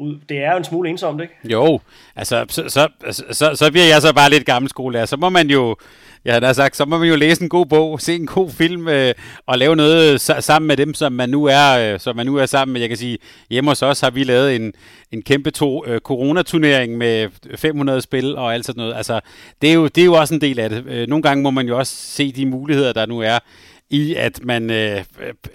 ud. det er jo en smule ensomt, ikke? Jo, altså så, så, altså, så, så bliver jeg så bare lidt gammel skole. Så må man jo jeg har sagt, så må man jo læse en god bog, se en god film øh, og lave noget sammen med dem, som man nu er, øh, som man nu er sammen med. Jeg kan sige, hjemme hos os har vi lavet en, en kæmpe to, øh, coronaturnering med 500 spil og alt sådan noget. Altså, det er, jo, det er jo også en del af det. Øh, nogle gange må man jo også se de muligheder, der nu er i, at man øh,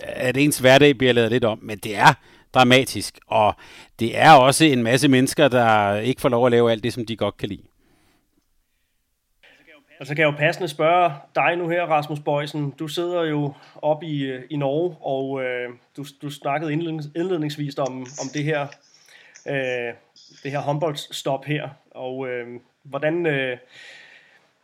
at ens hverdag bliver lavet lidt om. Men det er dramatisk, og det er også en masse mennesker, der ikke får lov at lave alt det, som de godt kan lide. Og så kan jeg jo passende spørge dig nu her, Rasmus Bøjsen. Du sidder jo op i, øh, i Norge, og øh, du, du snakkede indledningsvis om, om det her øh, det her håndboldstop her. Og øh, hvordan, øh,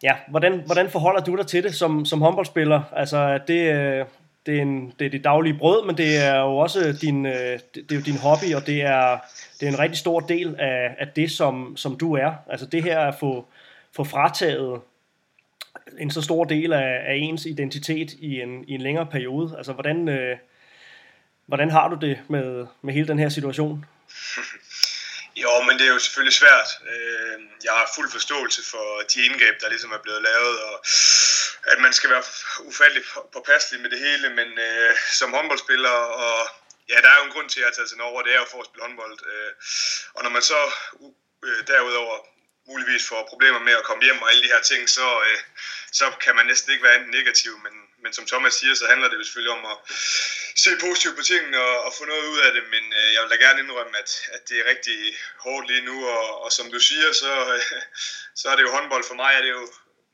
ja, hvordan, hvordan forholder du dig til det som, som håndboldspiller? Altså, det, øh, det, er en, det er dit daglige brød, men det er jo også din, øh, det, er jo din hobby, og det er, det er en rigtig stor del af, af det, som, som du er. Altså det her at få, få frataget en så stor del af, af ens identitet i en, i en længere periode. Altså, hvordan, øh, hvordan har du det med, med hele den her situation? Jo, men det er jo selvfølgelig svært. Øh, jeg har fuld forståelse for de indgreb, der ligesom er blevet lavet, og at man skal være ufattelig påpasselig med det hele, men øh, som håndboldspiller, og ja, der er jo en grund til, at jeg har taget til Norge, og det er jo for at spille håndbold. Øh, og når man så øh, derudover muligvis får problemer med at komme hjem og alle de her ting, så, øh, så kan man næsten ikke være enten negativ, men, men som Thomas siger, så handler det jo selvfølgelig om at se positivt på tingene og, og få noget ud af det, men øh, jeg vil da gerne indrømme, at, at det er rigtig hårdt lige nu, og, og som du siger, så, øh, så er det jo håndbold for mig, er det jo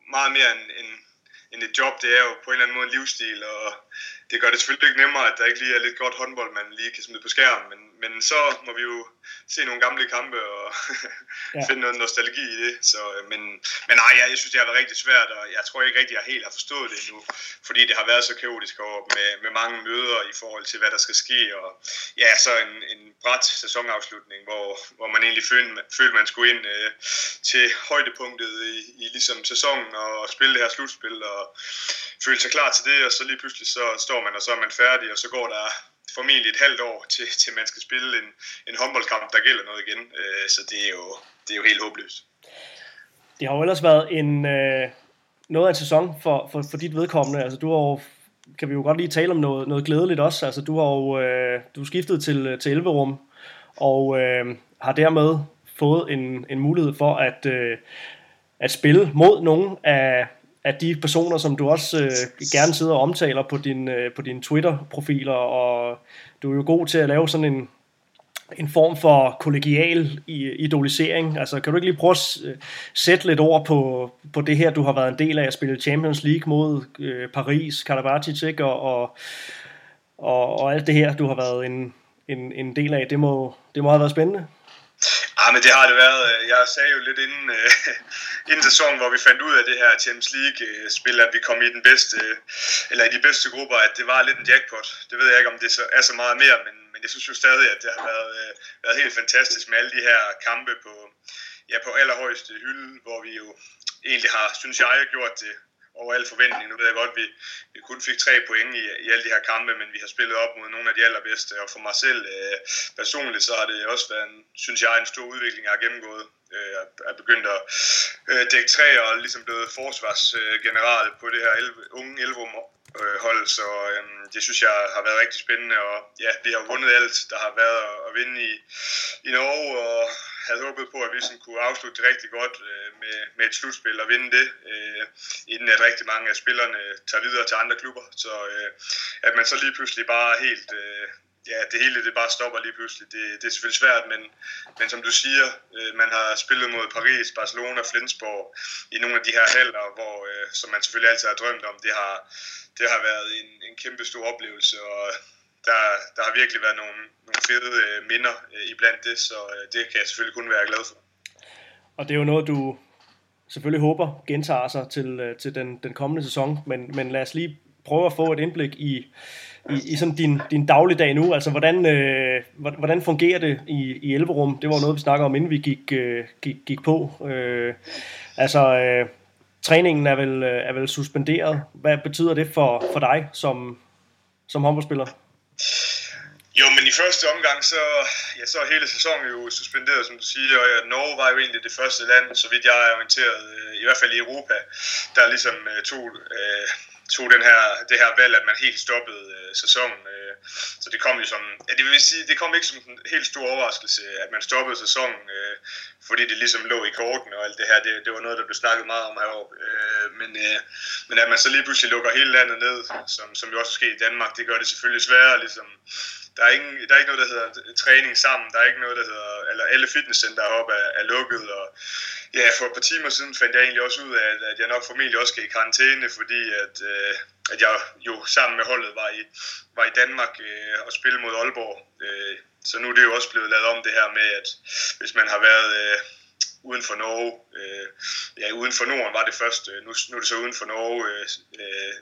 meget mere end, end, end et job, det er jo på en eller anden måde en livsstil, og det gør det selvfølgelig ikke nemmere, at der ikke lige er lidt godt håndbold, man lige kan smide på skærmen, men, men så må vi jo se nogle gamle kampe og ja. finde noget nostalgi i det. Så, øh, men, men nej, jeg, jeg synes, det har været rigtig svært, og jeg tror ikke rigtig, jeg helt har forstået det endnu, fordi det har været så kaotisk over med, med mange møder i forhold til, hvad der skal ske, og ja, så en, en bræt sæsonafslutning, hvor, hvor man egentlig følte, følte man skulle ind øh, til højdepunktet i, i ligesom sæsonen og spille det her slutspil, og føle sig klar til det, og så lige pludselig så står man, og så er man færdig, og så går der formentlig et halvt år, til, til man skal spille en, en håndboldkamp, der gælder noget igen. Øh, så det er, jo, det er jo helt håbløst. Det har jo ellers været en, øh, noget af en sæson for, for, for dit vedkommende. Altså, du har jo, kan vi jo godt lige tale om noget, noget glædeligt også. Altså, du har jo øh, du er skiftet til, til Elverum, og øh, har dermed fået en, en mulighed for at, øh, at spille mod nogle af af de personer, som du også øh, gerne sidder og omtaler på din, øh, på dine Twitter-profiler, og du er jo god til at lave sådan en, en form for kollegial idolisering. Altså, kan du ikke lige prøve at øh, sætte lidt ord på, på det her, du har været en del af at spille Champions League mod øh, Paris, Karabatic, ikke? Og, og, og, og alt det her, du har været en, en, en del af. Det må, det må have været spændende. Ja, men det har det været. Jeg sagde jo lidt inden, uh, inden sæsonen, hvor vi fandt ud af det her Champions League-spil, at vi kom i den bedste, eller i de bedste grupper, at det var lidt en jackpot. Det ved jeg ikke, om det er så meget mere, men, men jeg synes jo stadig, at det har været, uh, været helt fantastisk med alle de her kampe på, ja, på allerhøjeste hylde, hvor vi jo egentlig har, synes jeg, gjort det over al forventning. Nu ved jeg godt, at vi, vi kun fik tre point i, i alle de her kampe, men vi har spillet op mod nogle af de allerbedste. Og for mig selv øh, personligt, så har det også været, en, synes jeg, en stor udvikling, jeg har gennemgået. Øh, jeg er begyndt at øh, dække træer og ligesom blevet forsvarsgeneral på det her 11, unge 11 Øh, hold, så øh, det synes jeg har været rigtig spændende, og ja, vi har vundet alt, der har været at vinde i, i Norge, og havde håbet på, at vi sådan kunne afslutte det rigtig godt øh, med, med et slutspil og vinde det, øh, inden at rigtig mange af spillerne tager videre til andre klubber. Så øh, at man så lige pludselig bare helt... Øh, ja, det hele det bare stopper lige pludselig. Det, det er selvfølgelig svært, men, men som du siger, øh, man har spillet mod Paris, Barcelona, Flensborg i nogle af de her halder, hvor, øh, som man selvfølgelig altid har drømt om. Det har, det har været en, en kæmpe stor oplevelse, og der, der har virkelig været nogle, nogle fede øh, minder øh, iblandt det, så øh, det kan jeg selvfølgelig kun være glad for. Og det er jo noget, du selvfølgelig håber gentager sig til, øh, til den, den kommende sæson, men, men lad os lige prøve at få et indblik i, i, i sådan din, din dagligdag nu. Altså, hvordan, øh, hvordan fungerer det i, i Elverum? Det var noget, vi snakkede om, inden vi gik, øh, gik, gik på. Øh, altså, øh, træningen er vel, øh, er vel suspenderet. Hvad betyder det for, for dig som, som håndboldspiller? Jo, men i første omgang, så, ja, så er hele sæsonen jo suspenderet, som du siger, og ja, Norge var jo egentlig det første land, så vidt jeg er orienteret, øh, i hvert fald i Europa, der ligesom øh, tog, øh, tog den her, det her valg, at man helt stoppede øh, sæsonen. Øh, så det kom jo som, ja, det vil sige, det kom ikke som en helt stor overraskelse, at man stoppede sæsonen, øh, fordi det ligesom lå i korten og alt det her, det, det var noget, der blev snakket meget om heroppe. Øh, men, øh, men at man så lige pludselig lukker hele landet ned, som, som jo også sker i Danmark, det gør det selvfølgelig sværere ligesom der er, ingen, der er ikke noget, der hedder træning sammen. Der er ikke noget, der hedder... Eller alle fitnesscenter heroppe er, er lukket. Og ja, for et par timer siden fandt jeg egentlig også ud af, at, at jeg nok formentlig også skal i karantæne, fordi at, øh, at jeg jo sammen med holdet var i, var i Danmark øh, og spille mod Aalborg. Øh, så nu er det jo også blevet lavet om det her med, at hvis man har været... Øh, uden for Norge. Øh, ja, uden for Norden var det først. Øh, nu, nu er det så uden for Norge. Øh, øh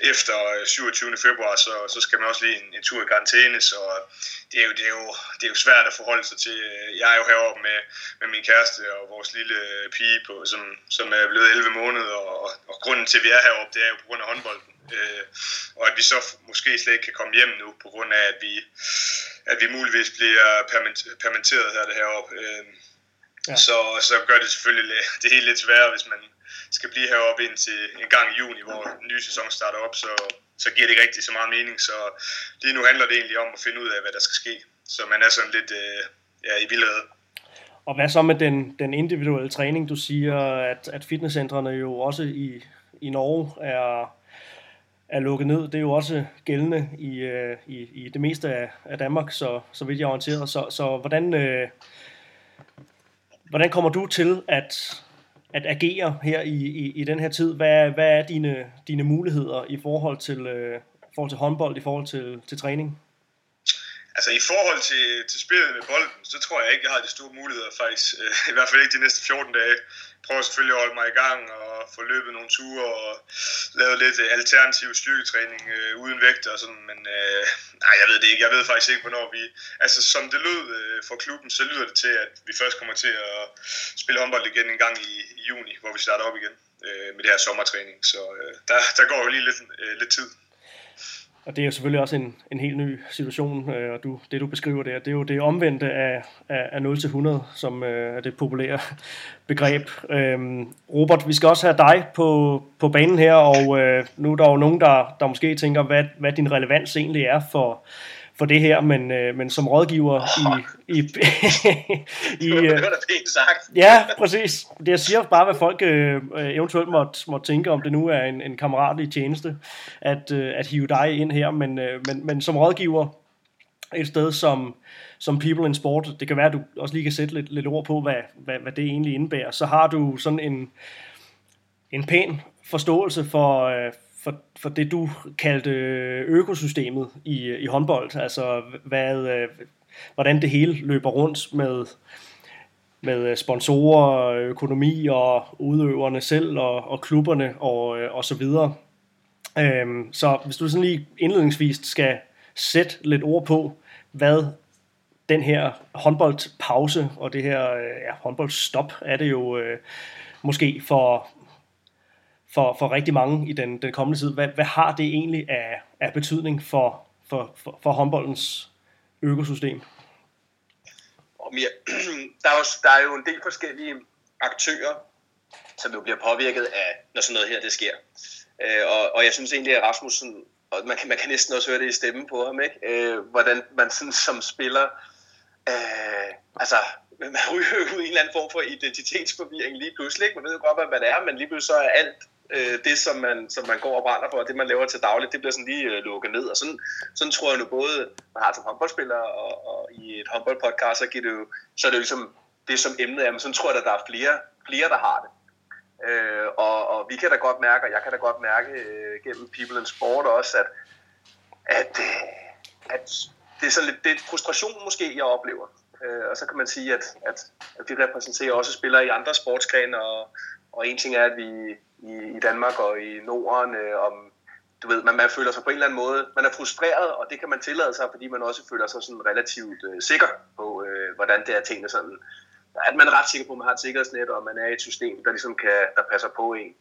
efter øh, 27. februar, så, så skal man også lige en, en tur i karantæne, så det er, jo, det, er jo, det er jo svært at forholde sig til. Jeg er jo heroppe med, med min kæreste og vores lille pige, på, som, som er blevet 11 måneder, og, og grunden til, at vi er heroppe, det er jo på grund af håndbolden. Øh, og at vi så måske slet ikke kan komme hjem nu, på grund af, at vi, at vi muligvis bliver permitteret her det heroppe. Øh, Ja. Så, så gør det selvfølgelig det helt lidt sværere, hvis man skal blive heroppe indtil en gang i juni, hvor den nye sæson starter op, så, så giver det ikke rigtig så meget mening. Så lige nu handler det egentlig om at finde ud af, hvad der skal ske. Så man er sådan lidt øh, ja, i vildrede. Og hvad så med den, den individuelle træning? Du siger, at, at fitnesscentrene jo også i, i Norge er, er lukket ned. Det er jo også gældende i, øh, i, i det meste af, af Danmark, så, så vidt jeg er orienteret. Så, så hvordan, øh, Hvordan kommer du til at, at agere her i, i, i den her tid? Hvad, hvad er dine, dine muligheder i forhold til, øh, forhold til håndbold, i forhold til, til træning? Altså i forhold til, til spillet med bolden, så tror jeg ikke, jeg har de store muligheder faktisk. Øh, I hvert fald ikke de næste 14 dage. Prøver selvfølgelig at holde mig i gang og få løbet nogle ture og lavet lidt øh, alternativ styrketræning øh, uden vægt og sådan. Men øh, nej, jeg ved det ikke. Jeg ved faktisk ikke, hvornår vi... Altså som det lød øh, for klubben, så lyder det til, at vi først kommer til at spille håndbold igen en gang i, i juni, hvor vi starter op igen øh, med det her sommertræning. Så øh, der, der går jo lige lidt, øh, lidt tid. Og det er jo selvfølgelig også en, en helt ny situation, øh, og du, det du beskriver der, det er jo det omvendte af, af, af 0 til 100, som øh, er det populære begreb. Øhm, Robert, vi skal også have dig på, på banen her, og øh, nu er der jo nogen, der, der måske tænker, hvad, hvad din relevans egentlig er for, for det her, men, øh, men som rådgiver i... i, i øh, det var da pænt sagt. ja, præcis. Det jeg siger bare, hvad folk øh, eventuelt måtte, måtte tænke, om det nu er en, en kammeratlig tjeneste, at, øh, at hive dig ind her, men, øh, men, men som rådgiver et sted som, som People in Sport, det kan være, at du også lige kan sætte lidt, lidt ord på, hvad, hvad, hvad det egentlig indebærer, så har du sådan en, en pæn forståelse for, øh, for, for det, du kaldte økosystemet i, i håndbold. Altså, hvad, øh, hvordan det hele løber rundt med, med sponsorer, økonomi og udøverne selv og, og klubberne og, øh, og så videre. Øhm, så hvis du sådan lige indledningsvis skal sætte lidt ord på, hvad den her håndboldpause og det her øh, ja, håndboldstop er det jo øh, måske for, for, for rigtig mange i den, den kommende tid. Hvad, hvad har det egentlig af, af betydning for, for, for, for håndboldens økosystem? Der er, jo, der er jo en del forskellige aktører, som jo bliver påvirket af, når sådan noget her det sker. Øh, og, og jeg synes egentlig, at Rasmussen, og man kan, man kan næsten også høre det i stemmen på ham, ikke? Øh, hvordan man sådan som spiller, øh, altså man ryger ud i en eller anden form for identitetsforvirring lige pludselig. Ikke? Man ved jo godt, hvad man er, men lige pludselig så er alt øh, det, som man, som man går og brænder for, og det, man laver til dagligt, det bliver sådan lige øh, lukket ned. Og sådan, sådan tror jeg nu både, man har som håndboldspiller, og, og i et håndboldpodcast, så, giver det jo, så er det jo ligesom det, som emnet er, men sådan tror jeg, at der er flere, flere der har det. Øh, og, og vi kan da godt mærke, og jeg kan da godt mærke øh, gennem People in Sport også, at, at, øh, at det er sådan lidt det er frustration måske, jeg oplever. Øh, og så kan man sige, at, at, at vi repræsenterer også spillere i andre sportsgrene, og, og en ting er, at vi i, i Danmark og i Norden, øh, om, du ved, man, man føler sig på en eller anden måde, man er frustreret, og det kan man tillade sig, fordi man også føler sig sådan relativt øh, sikker på, øh, hvordan det er tingene sådan at man er ret sikker på, at man har et sikkerhedsnet, og man er i et system, der ligesom kan, der passer på en.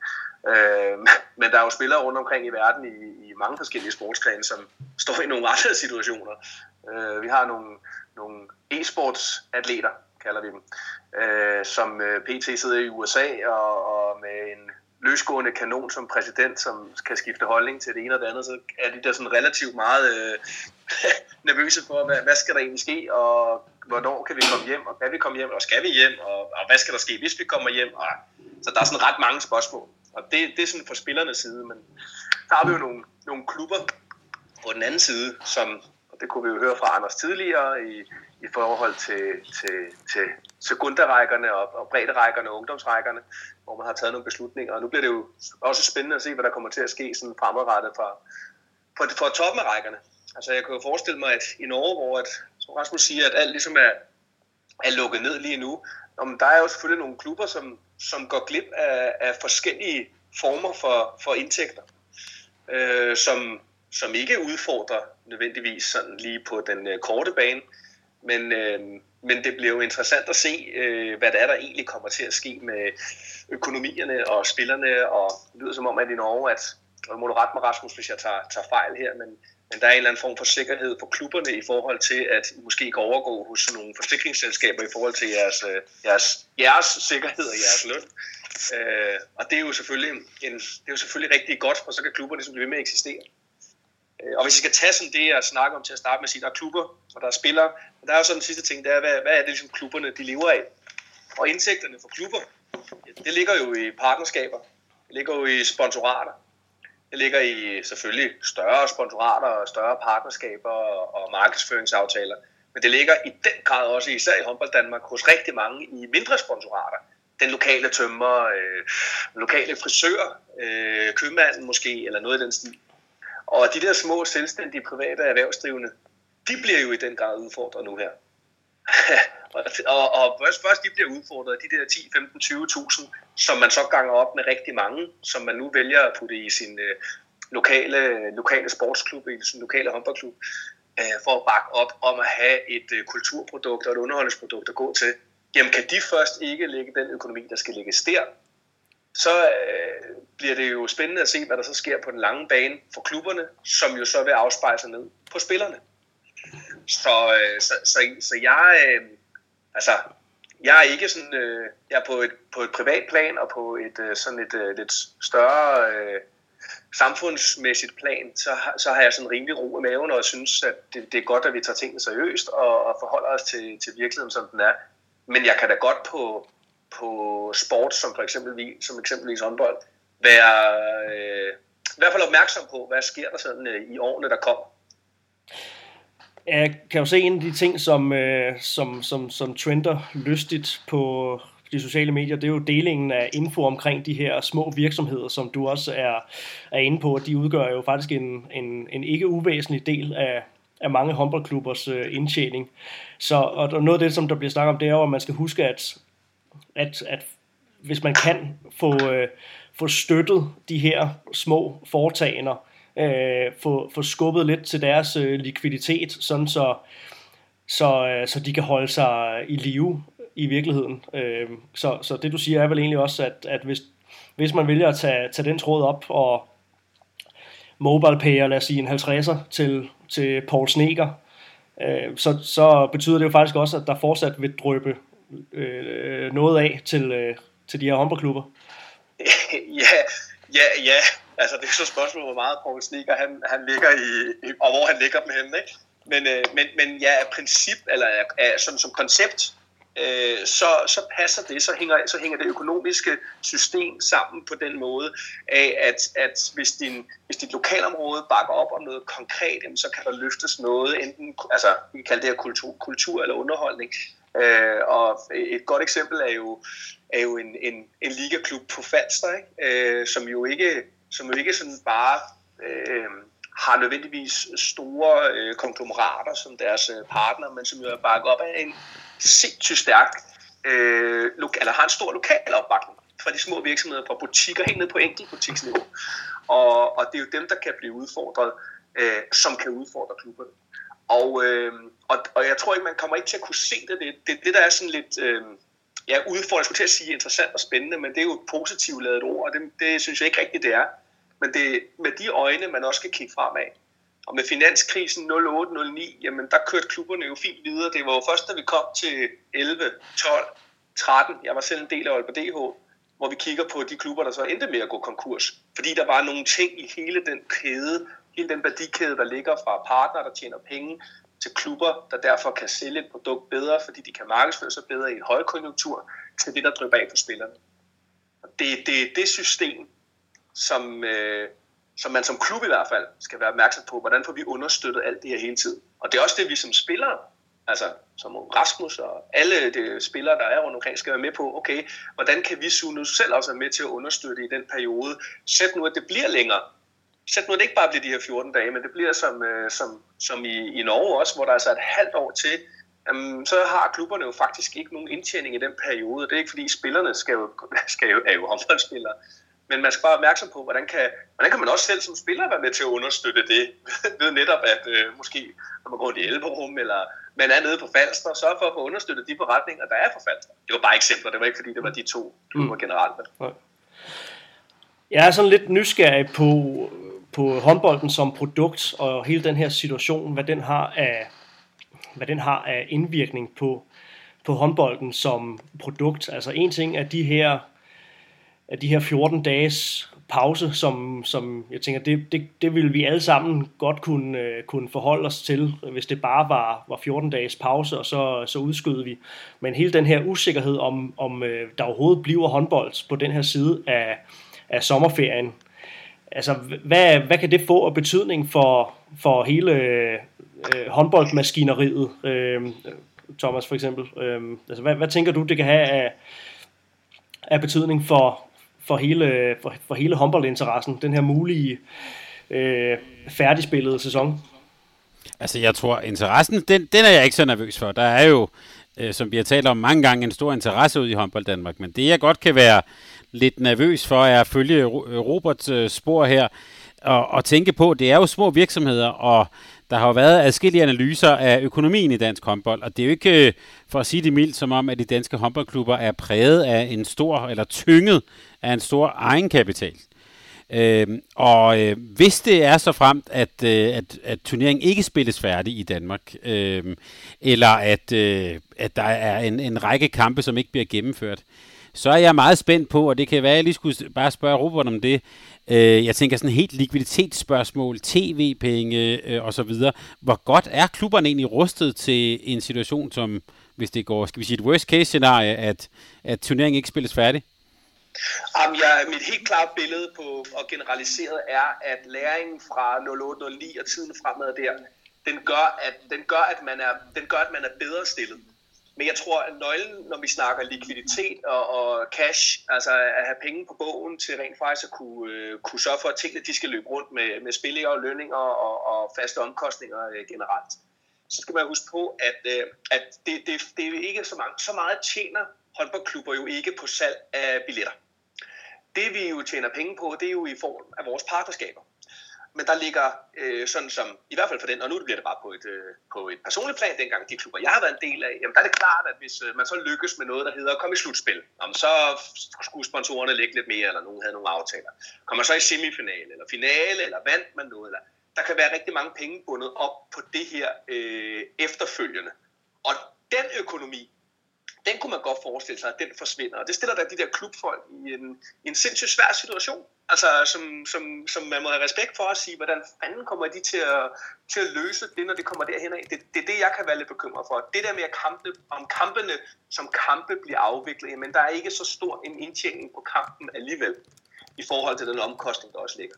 Øh, men der er jo spillere rundt omkring i verden i, i mange forskellige sportsgrene, som står i nogle andre situationer. Øh, vi har nogle, nogle e-sportsatleter, kalder vi dem, øh, som øh, PT sidder i USA og, og med en løsgående kanon som præsident, som kan skifte holdning til det ene og det andet, så er de der sådan relativt meget øh, nervøse for, hvad, hvad skal der egentlig ske, og hvornår kan vi komme hjem, og kan vi komme hjem, og skal vi hjem, og, og hvad skal der ske, hvis vi kommer hjem, og, så der er sådan ret mange spørgsmål, og det, det er sådan fra spillernes side, men der har vi jo nogle, nogle klubber på den anden side, som, og det kunne vi jo høre fra Anders tidligere, i, i forhold til, til, til sekundarækkerne og, og bredderækkerne og ungdomsrækkerne, hvor man har taget nogle beslutninger. Og nu bliver det jo også spændende at se, hvad der kommer til at ske sådan fremadrettet for, for, for toppen af rækkerne. Altså jeg kan jo forestille mig, at i Norge, hvor at, som Rasmus siger, at alt ligesom er, er lukket ned lige nu, om der er jo selvfølgelig nogle klubber, som, som går glip af, af forskellige former for, for indtægter, øh, som, som ikke udfordrer nødvendigvis sådan lige på den øh, korte bane, men, øh, men det bliver jo interessant at se, øh, hvad det er, der egentlig kommer til at ske med økonomierne og spillerne, og det lyder som om, at i Norge, at, og må du rette mig Rasmus, hvis jeg tager, tager fejl her, men, men der er en eller anden form for sikkerhed på klubberne i forhold til, at I måske kan overgå hos nogle forsikringsselskaber i forhold til jeres, øh, jeres, jeres sikkerhed og jeres løn. Øh, og det er jo selvfølgelig en, det er jo selvfølgelig rigtig godt, for så kan klubberne ligesom blive ved med at eksistere. Øh, og hvis I skal tage sådan det, jeg snakker om til at starte med at sige, der er klubber, og der er spillere, og der er jo sådan den sidste ting, det er, hvad, hvad er det ligesom klubberne, de lever af? Og indtægterne for klubber, det ligger jo i partnerskaber, det ligger jo i sponsorater, det ligger i selvfølgelig større sponsorater og større partnerskaber og markedsføringsaftaler, men det ligger i den grad også, især i håndbold Danmark, hos rigtig mange i mindre sponsorater. Den lokale tømmer, øh, lokale frisør, øh, købmanden måske, eller noget i den stil. Og de der små selvstændige private erhvervsdrivende, de bliver jo i den grad udfordret nu her. og, og, først, først de bliver udfordret, de der 10, 15, 20.000, som man så ganger op med rigtig mange, som man nu vælger at putte i sin øh, lokale, lokale sportsklub, i sin lokale håndboldklub, øh, for at bakke op om at have et øh, kulturprodukt og et underholdningsprodukt at gå til. Jamen kan de først ikke lægge den økonomi, der skal lægges der, så øh, bliver det jo spændende at se, hvad der så sker på den lange bane for klubberne, som jo så vil afspejle sig ned på spillerne. Så, øh, så, så, så jeg, øh, altså, jeg er ikke sådan, øh, jeg er på et, på et privat plan og på et øh, sådan et øh, lidt større øh, samfundsmæssigt plan, så, så har jeg sådan rimelig ro i maven, og jeg synes, at det, det er godt, at vi tager tingene seriøst og, og forholder os til, til virkeligheden, som den er. Men jeg kan da godt på, på sport, som for eksempel som eksempelvis håndbold, være øh, i hvert fald opmærksom på, hvad sker der sådan øh, i årene, der kommer. Jeg kan jo se en af de ting, som, øh, som, som, som trender lystigt på de sociale medier, det er jo delingen af info omkring de her små virksomheder, som du også er, er inde på. De udgør jo faktisk en, en, en ikke uvæsentlig del af, af mange håndboldklubbers øh, indtjening. Så og noget af det, som der bliver snakket om, det er jo, at man skal huske, at, at, at hvis man kan få, øh, få støttet de her små foretagender, øh, få, få skubbet lidt til deres øh, likviditet, sådan så, så, øh, så de kan holde sig i live i virkeligheden. Øh, så, så det du siger er vel egentlig også, at, at hvis, hvis man vælger at tage, tage den tråd op og mobilepayer, lad os sige en 50'er til, til Paul Sneker, øh, så, så betyder det jo faktisk også, at der fortsat vil drøbe øh, noget af til, øh, til de her håndboldklubber. ja, ja, ja. Altså, det er så spørgsmålet, spørgsmål, hvor meget Paul Sneaker han, han ligger i, og hvor han ligger dem henne, ikke? Men, øh, men, men ja, princip, eller af, som, som koncept, øh, så, så passer det, så hænger, så hænger det økonomiske system sammen på den måde, af at, at hvis, din, hvis dit lokalområde bakker op om noget konkret, så kan der løftes noget, enten, altså vi kan kalde det her kultur, kultur eller underholdning, Øh, og et godt eksempel er jo, er jo en, en, en ligaklub på Falster, ikke? Øh, som jo ikke som jo ikke sådan bare øh, har nødvendigvis store øh, konglomerater som deres øh, partner, men som jo er bakket op af en sindssygt stærk, øh, lo- eller har en stor lokal opbakning fra de små virksomheder, fra butikker helt ned på enkeltbutiksniveau. Og, og det er jo dem, der kan blive udfordret, øh, som kan udfordre klubberne. Og, øh, og, og jeg tror ikke, man kommer ikke til at kunne se det. Det, det, det der er sådan lidt... Øh, ja, udfordrende, skulle til at sige interessant og spændende, men det er jo et positivt lavet ord, og det, det synes jeg ikke rigtigt, det er. Men det er med de øjne, man også skal kigge fremad. Og med finanskrisen 08-09, jamen der kørte klubberne jo fint videre. Det var jo først, da vi kom til 11, 12, 13, jeg var selv en del af Aalborg DH, hvor vi kigger på de klubber, der så endte med at gå konkurs. Fordi der var nogle ting i hele den kæde, hele den værdikæde, der ligger fra partner, der tjener penge, til klubber, der derfor kan sælge et produkt bedre, fordi de kan markedsføre sig bedre i en højkonjunktur, til det, der drypper af på spillerne. Og det, det er det system, som, øh, som man som klub i hvert fald skal være opmærksom på, hvordan får vi understøttet alt det her hele tiden. Og det er også det, vi som spillere, altså som Rasmus og alle de spillere, der er rundt omkring, skal være med på, okay, hvordan kan vi nu selv også være med til at understøtte i den periode? Sæt nu, at det bliver længere, sæt nu, det ikke bare bliver de her 14 dage, men det bliver som, øh, som, som i, i Norge også, hvor der er så et halvt år til, um, så har klubberne jo faktisk ikke nogen indtjening i den periode. Det er ikke fordi spillerne skal jo, skal jo, er jo håndboldspillere, men man skal bare være opmærksom på, hvordan kan, hvordan kan man også selv som spiller være med til at understøtte det, ved netop at øh, måske, når man går i Elberum, eller man er nede på Falster, sørge for at få understøttet de forretninger, der er på Falster. Det var bare eksempler, det var ikke fordi, det var de to klubber mm. generelt. Jeg er sådan lidt nysgerrig på, på håndbolden som produkt, og hele den her situation, hvad den har af, hvad den har af indvirkning på, på håndbolden som produkt. Altså en ting er de her, er de her 14 dages pause, som, som jeg tænker, det, det, det ville vi alle sammen godt kunne, øh, kunne forholde os til, hvis det bare var, var 14 dages pause, og så, så udskød vi. Men hele den her usikkerhed om, om øh, der overhovedet bliver håndbold på den her side af, af sommerferien, altså, hvad, hvad kan det få af betydning for, for hele øh, håndboldmaskineriet, øh, Thomas for eksempel? Øh, altså, hvad, hvad tænker du, det kan have af, af betydning for, for, hele, for, for hele håndboldinteressen, den her mulige øh, færdigspillede sæson? Altså, jeg tror, interessen, den, den er jeg ikke så nervøs for. Der er jo, øh, som vi har talt om mange gange, en stor interesse ud i håndbold Danmark. Men det, jeg godt kan være lidt nervøs for, er at følge Roberts øh, spor her, og, og tænke på, det er jo små virksomheder, og der har jo været adskillige analyser af økonomien i dansk håndbold, og det er jo ikke, øh, for at sige det mildt, som om, at de danske håndboldklubber er præget af en stor, eller tynget af en stor egenkapital. Øhm, og øh, hvis det er så fremt, at, øh, at, at turneringen ikke spilles færdig i Danmark, øh, eller at, øh, at der er en, en række kampe, som ikke bliver gennemført, så er jeg meget spændt på, og det kan være, at jeg lige skulle bare spørge Robert om det. Øh, jeg tænker sådan helt likviditetsspørgsmål, tv-penge øh, osv. Hvor godt er klubberne egentlig rustet til en situation, som hvis det går, skal vi sige et worst case scenarie, at, at turneringen ikke spilles færdig? Jamen, jeg, mit helt klare billede på og generaliseret er, at læringen fra 0809 og tiden fremad der, den gør, at, den gør, at man er, den gør, at man er bedre stillet. Men jeg tror, at nøglen, når vi snakker likviditet og, og cash, altså at have penge på bogen til rent faktisk at kunne, øh, kunne sørge for, at tingene de skal løbe rundt med, med spillere og lønninger og, og faste omkostninger øh, generelt, så skal man huske på, at, øh, at det, det, det er ikke så, mange, så meget tjener håndboldklubber jo ikke på salg af billetter. Det vi jo tjener penge på, det er jo i form af vores partnerskaber men der ligger øh, sådan som, i hvert fald for den, og nu bliver det bare på et, øh, på et personligt plan, dengang de klubber, jeg har været en del af, jamen der er det klart, at hvis øh, man så lykkes med noget, der hedder at komme i slutspil, jamen, så skulle sponsorerne lægge lidt mere, eller nogen havde nogle aftaler. Kommer så i semifinale, eller finale, eller vandt man noget, eller der kan være rigtig mange penge bundet op på det her øh, efterfølgende. Og den økonomi, den kunne man godt forestille sig, at den forsvinder. Og det stiller da de der klubfolk i en, en sindssygt svær situation. Altså, som, som, som man må have respekt for at sige, hvordan fanden kommer de til at, til at løse det, når det kommer derhen af. Det, det er det, jeg kan være lidt bekymret for. Det der med at kampe, om kampene som kampe bliver afviklet, men der er ikke så stor en indtjening på kampen alligevel, i forhold til den omkostning, der også ligger.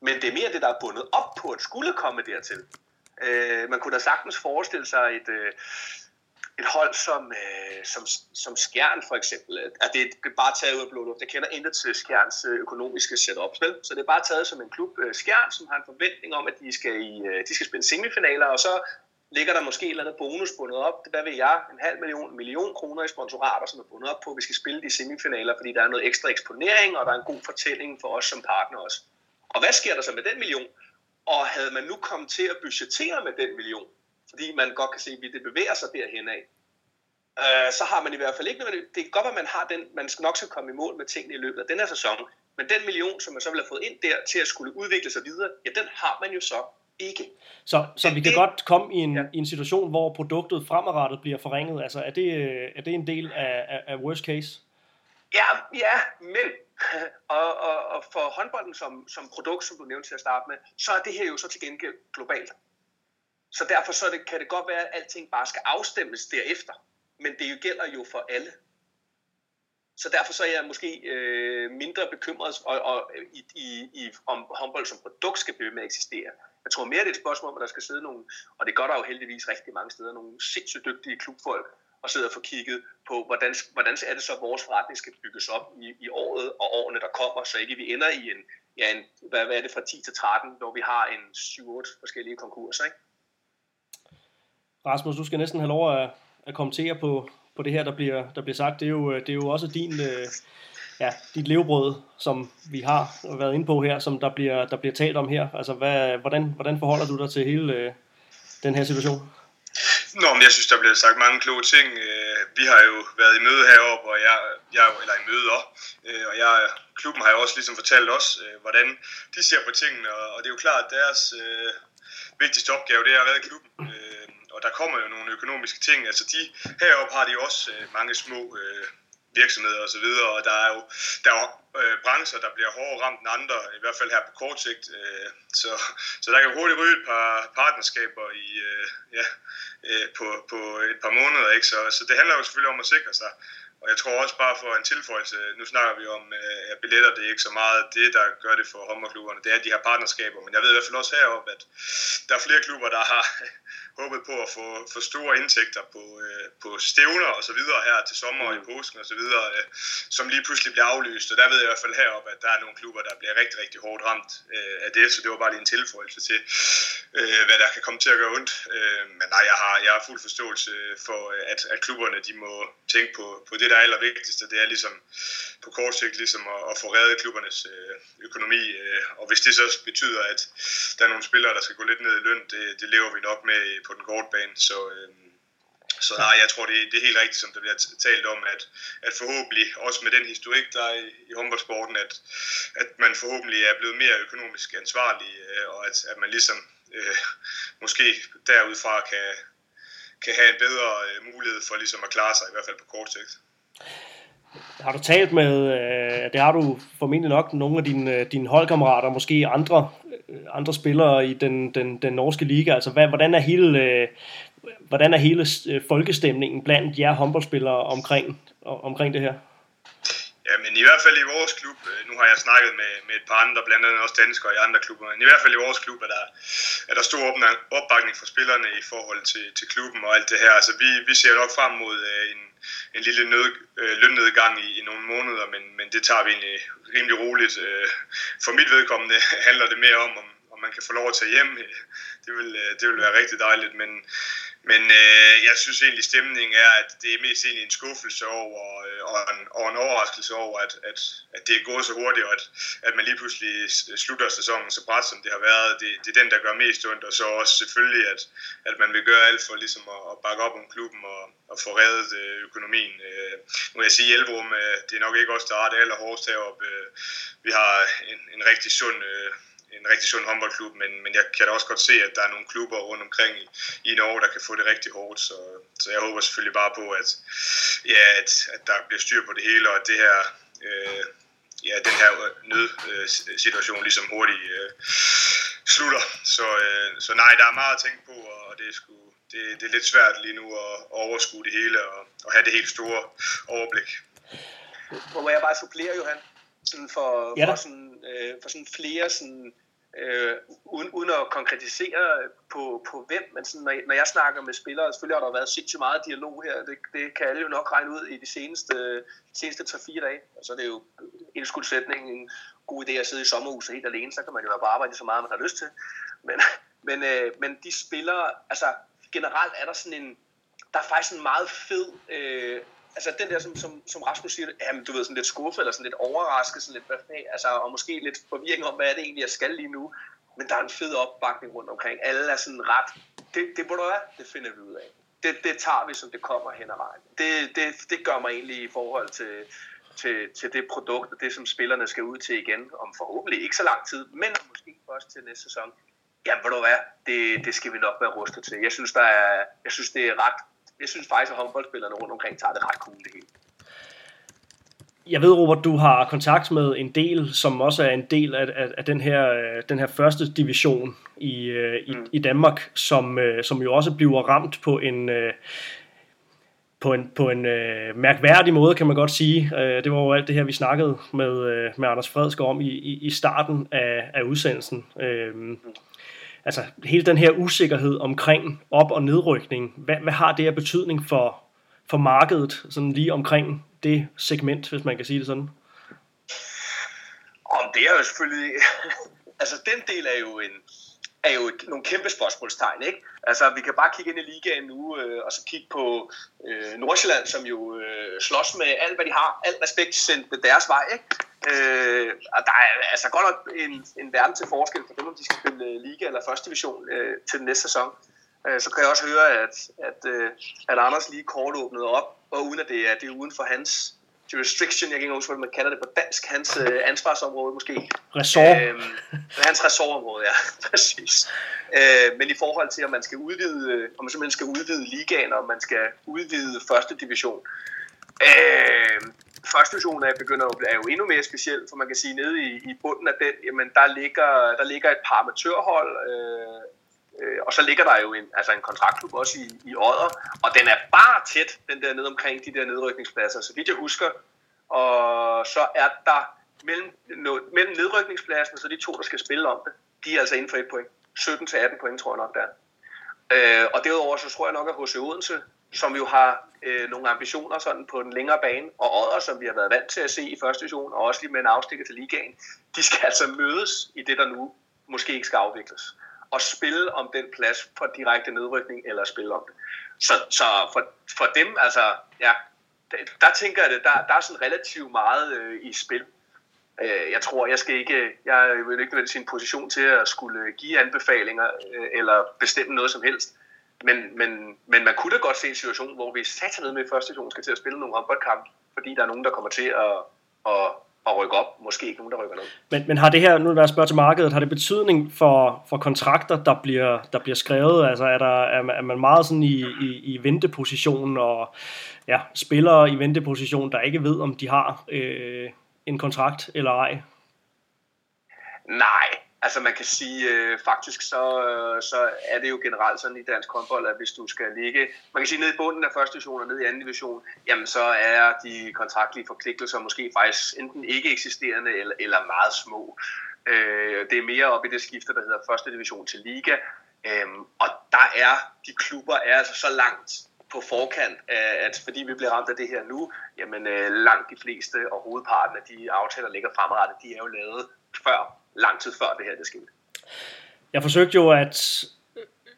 Men det er mere det, der er bundet op på, at skulle komme dertil. Øh, man kunne da sagtens forestille sig et, øh, et hold som, øh, som, som Skjern for eksempel, at det er bare taget ud af blå luft. Jeg kender intet til Skjerns øh, økonomiske setup, vel? så det er bare taget som en klub. Øh, Skjern, som har en forventning om, at de skal, i, øh, de skal spille semifinaler, og så ligger der måske et eller andet bonus bundet op. Hvad ved jeg? En halv million, en million kroner i sponsorater, som er bundet op på, at vi skal spille de semifinaler, fordi der er noget ekstra eksponering, og der er en god fortælling for os som partner også. Og hvad sker der så med den million? Og havde man nu kommet til at budgettere med den million, fordi man godt kan se, at det bevæger sig derhen af, øh, så har man i hvert fald ikke noget. Det kan godt være, at man har den, man skal nok skal komme i mål med tingene i løbet af den her sæson, men den million, som man så vil have fået ind der til at skulle udvikle sig videre, ja, den har man jo så ikke. Så, så vi kan det, godt komme i en, ja. i en situation, hvor produktet fremadrettet bliver forringet. Altså, er det, er det en del af, af, af worst case? Ja, ja, men og, og, og for håndbolden som, som produkt, som du nævnte til at starte med, så er det her jo så til gengæld globalt. Så derfor så det, kan det godt være, at alting bare skal afstemmes derefter. Men det gælder jo for alle. Så derfor så er jeg måske øh, mindre bekymret og, og, i, i, i, om håndbold som produkt skal blive med at eksistere. Jeg tror mere, det er et spørgsmål, hvor der skal sidde nogle, og det gør der jo heldigvis rigtig mange steder, nogle sindssygt dygtige klubfolk, og sidder og få kigget på, hvordan, hvordan er det så, at vores forretning skal bygges op i, i året og årene, der kommer, så ikke vi ender i en, ja, en hvad, hvad er det fra 10 til 13, hvor vi har en 7-8 forskellige konkurser, ikke? Rasmus, du skal næsten have lov at, at kommentere på, på det her, der bliver, der bliver sagt. Det er jo, det er jo også din, øh, ja, dit levebrød, som vi har været inde på her, som der bliver, der bliver talt om her. Altså, hvad, hvordan, hvordan forholder du dig til hele øh, den her situation? Nå, men jeg synes, der bliver sagt mange kloge ting. Øh, vi har jo været i møde heroppe, og jeg, jeg eller i møde øh, og jeg, klubben har jo også ligesom fortalt os, øh, hvordan de ser på tingene, og det er jo klart, at deres øh, vigtigste opgave, det er at redde klubben. Øh, og der kommer jo nogle økonomiske ting. Altså de, heroppe har de også øh, mange små øh, virksomheder osv., og, og der er jo der er øh, brancher, der bliver hårdere ramt end andre, i hvert fald her på kort sigt. Øh, så, så der kan hurtigt ryge et par partnerskaber i, øh, ja, øh, på, på et par måneder. Ikke? Så, så det handler jo selvfølgelig om at sikre sig. Og jeg tror også bare for en tilføjelse, nu snakker vi om øh, at billetter, det er ikke så meget det, der gør det for håndboldklubberne, det er de her partnerskaber. Men jeg ved i hvert fald også heroppe, at der er flere klubber, der har håbet på at få, få store indtægter på, øh, på stævner og så videre her til sommer og i mm. påsken og så videre, øh, som lige pludselig bliver aflyst. Og der ved jeg i hvert fald heroppe, at der er nogle klubber, der bliver rigtig, rigtig hårdt ramt øh, af det, så det var bare lige en tilføjelse til, øh, hvad der kan komme til at gøre ondt. Øh, men nej, jeg har, jeg har fuld forståelse for, at, at klubberne de må tænke på, på det, der er allervigtigste. Det er ligesom på kort sigt ligesom at, at få reddet klubbernes øh, økonomi. Øh, og hvis det så betyder, at der er nogle spillere, der skal gå lidt ned i løn, det, det lever vi nok med på den korte bane. Så, øh, så nej, jeg tror, det, det er helt rigtigt, som der bliver talt om, at, at forhåbentlig, også med den historik, der er i, i håndboldsporten, at, at man forhåbentlig er blevet mere økonomisk ansvarlig, øh, og at, at man ligesom øh, måske derudfra kan, kan have en bedre øh, mulighed for ligesom at klare sig, i hvert fald på kort sigt. Har du talt med, øh, det har du formentlig nok, nogle af dine, øh, dine holdkammerater, måske andre, Øh, andre spillere i den, den, den norske liga, altså hvad, hvordan er hele, øh, hvordan er hele øh, folkestemningen blandt jer håndboldspillere omkring, omkring det her? Ja, men i hvert fald i vores klub, øh, nu har jeg snakket med, med et par andre, blandt andet også danskere i andre klubber, men i hvert fald i vores klub er der, er der stor opbakning fra spillerne i forhold til, til klubben og alt det her. Altså vi, vi ser nok frem mod en, en lille nød, øh, lønnedgang i, i nogle måneder, men, men det tager vi egentlig rimelig roligt. Øh, for mit vedkommende handler det mere om, om, om man kan få lov at tage hjem. Det vil, øh, det vil være rigtig dejligt, men men øh, jeg synes egentlig, stemningen er, at det er mest egentlig en skuffelse over, øh, og, en, og en overraskelse over, at, at, at det er gået så hurtigt, og at, at man lige pludselig slutter sæsonen så bræt, som det har været. Det, det er den, der gør mest ondt, og så også selvfølgelig, at, at man vil gøre alt for ligesom at, at bakke op om klubben og, og få reddet øh, økonomien. Øh, nu vil jeg sige, Hjelbrum, øh, det er nok ikke også, der er det allerhårdest heroppe. Øh, vi har en, en rigtig sund... Øh, en rigtig sund håndboldklub, men, men jeg kan da også godt se, at der er nogle klubber rundt omkring i, i Norge, der kan få det rigtig hårdt, så, så jeg håber selvfølgelig bare på, at, ja, at, at der bliver styr på det hele, og at det her, øh, ja, den her nødsituation ligesom hurtigt øh, slutter. Så, øh, så nej, der er meget at tænke på, og det er, sgu, det, det er lidt svært lige nu at, at overskue det hele og, og have det helt store overblik. Må jeg bare supplere, Johan? sådan for, ja. for, sådan, øh, for sådan flere sådan, øh, uden, uden at konkretisere på, på hvem, men sådan, når, når jeg snakker med spillere, selvfølgelig har der været sindssygt meget dialog her, det, det kan alle jo nok regne ud i de seneste, de seneste 3-4 dage, og så er det jo indskudsætningen en god idé at sidde i sommerhuset helt alene, så kan man jo bare arbejde så meget, man har lyst til, men, men, øh, men de spillere, altså generelt er der sådan en, der er faktisk en meget fed øh, altså den der, som, som, som Rasmus siger, jamen, du ved, sådan lidt skuffet, eller sådan lidt overrasket, sådan lidt, hvad, altså, og måske lidt forvirring om, hvad er det egentlig, jeg skal lige nu. Men der er en fed opbakning rundt omkring. Alle er sådan ret, det, det burde være, det finder vi ud af. Det, det tager vi, som det kommer hen ad vejen. Det, det, det gør mig egentlig i forhold til, til, til det produkt, og det, som spillerne skal ud til igen, om forhåbentlig ikke så lang tid, men måske først til næste sæson. Jamen, ved du hvad, det, det skal vi nok være rustet til. Jeg synes, der er, jeg synes det er ret jeg synes faktisk, at håndboldspillerne rundt omkring tager det ret cool det hele. Jeg ved, Robert, du har kontakt med en del, som også er en del af, af, af den, her, øh, den her første division i, øh, i, mm. i Danmark, som, øh, som jo også bliver ramt på en, på en, på en øh, mærkværdig måde, kan man godt sige. Øh, det var jo alt det her, vi snakkede med, øh, med Anders Fredskov om i, i, i starten af, af udsendelsen. Øh, mm altså hele den her usikkerhed omkring op- og nedrykning, hvad, hvad har det af betydning for, for markedet, sådan lige omkring det segment, hvis man kan sige det sådan? Om det er jo selvfølgelig, altså den del er jo en, er jo et, nogle kæmpe spørgsmålstegn, ikke? Altså, vi kan bare kigge ind i ligaen nu, øh, og så kigge på øh, Nordsjælland, som jo øh, slås med alt, hvad de har. Alt respekt sendt deres vej, ikke? Øh, og der er altså godt nok en, en verden til forskel for dem, om de skal spille øh, liga eller første division øh, til den næste sæson. Øh, så kan jeg også høre, at, at, øh, at Anders lige kort åbnede op, og uden at det er, det er uden for hans jurisdiction, jeg kan ikke huske, hvad man kalder det på dansk, hans øh, ansvarsområde måske. Ressort. Øh, hans ressortområde, ja, præcis. Øh, men i forhold til, om man skal udvide, om man simpelthen skal udvide ligaen, og man skal udvide første division. Øh, første division er, begynder jo, er jo endnu mere speciel, for man kan sige, nede i, i bunden af den, jamen der ligger, der ligger et par amatørhold, øh, øh, og så ligger der jo en, altså en kontraktklub også i, i Odder, og den er bare tæt, den der nede omkring de der nedrykningspladser, så vidt jeg husker, og så er der mellem, no, mellem nedrykningspladsen og så de to, der skal spille om det, de er altså inden for et point. 17-18 point, tror jeg nok, der øh, Og derudover, så tror jeg nok, at H.C. Odense som jo har øh, nogle ambitioner sådan på den længere bane, og Odder, som vi har været vant til at se i første division, og også lige med en afstikker til ligaen, de skal altså mødes i det, der nu måske ikke skal afvikles, og spille om den plads for direkte nedrykning, eller spille om det. Så, så for, for dem, altså, ja, der, der tænker jeg, det, der, der er sådan relativt meget øh, i spil. Øh, jeg tror, jeg skal ikke, jeg vil ikke nødvendigvis en position til at skulle give anbefalinger, øh, eller bestemme noget som helst men, men, men man kunne da godt se en situation, hvor vi satte ned med i første division skal til at spille nogle håndboldkampe, fordi der er nogen, der kommer til at, at, at rykke op. Måske ikke nogen, der rykker ned. Men, men har det her, nu vil jeg spørge til markedet, har det betydning for, for kontrakter, der bliver, der bliver skrevet? Altså er, der, er, er man meget sådan i, i, i venteposition, og ja, spillere i venteposition, der ikke ved, om de har øh, en kontrakt eller ej? Nej, Altså man kan sige, øh, faktisk så, øh, så er det jo generelt sådan i dansk håndbold, at hvis du skal ligge, man kan sige ned i bunden af første division og ned i anden division, jamen så er de kontraktlige forpligtelser måske faktisk enten ikke eksisterende eller, eller meget små. Øh, det er mere op i det skifte, der hedder første division til liga, øh, og der er, de klubber er altså så langt på forkant, øh, at fordi vi bliver ramt af det her nu, jamen øh, langt de fleste og hovedparten af de aftaler, der ligger fremrettet, de er jo lavet før lang tid før det her det skete. Jeg forsøgte jo at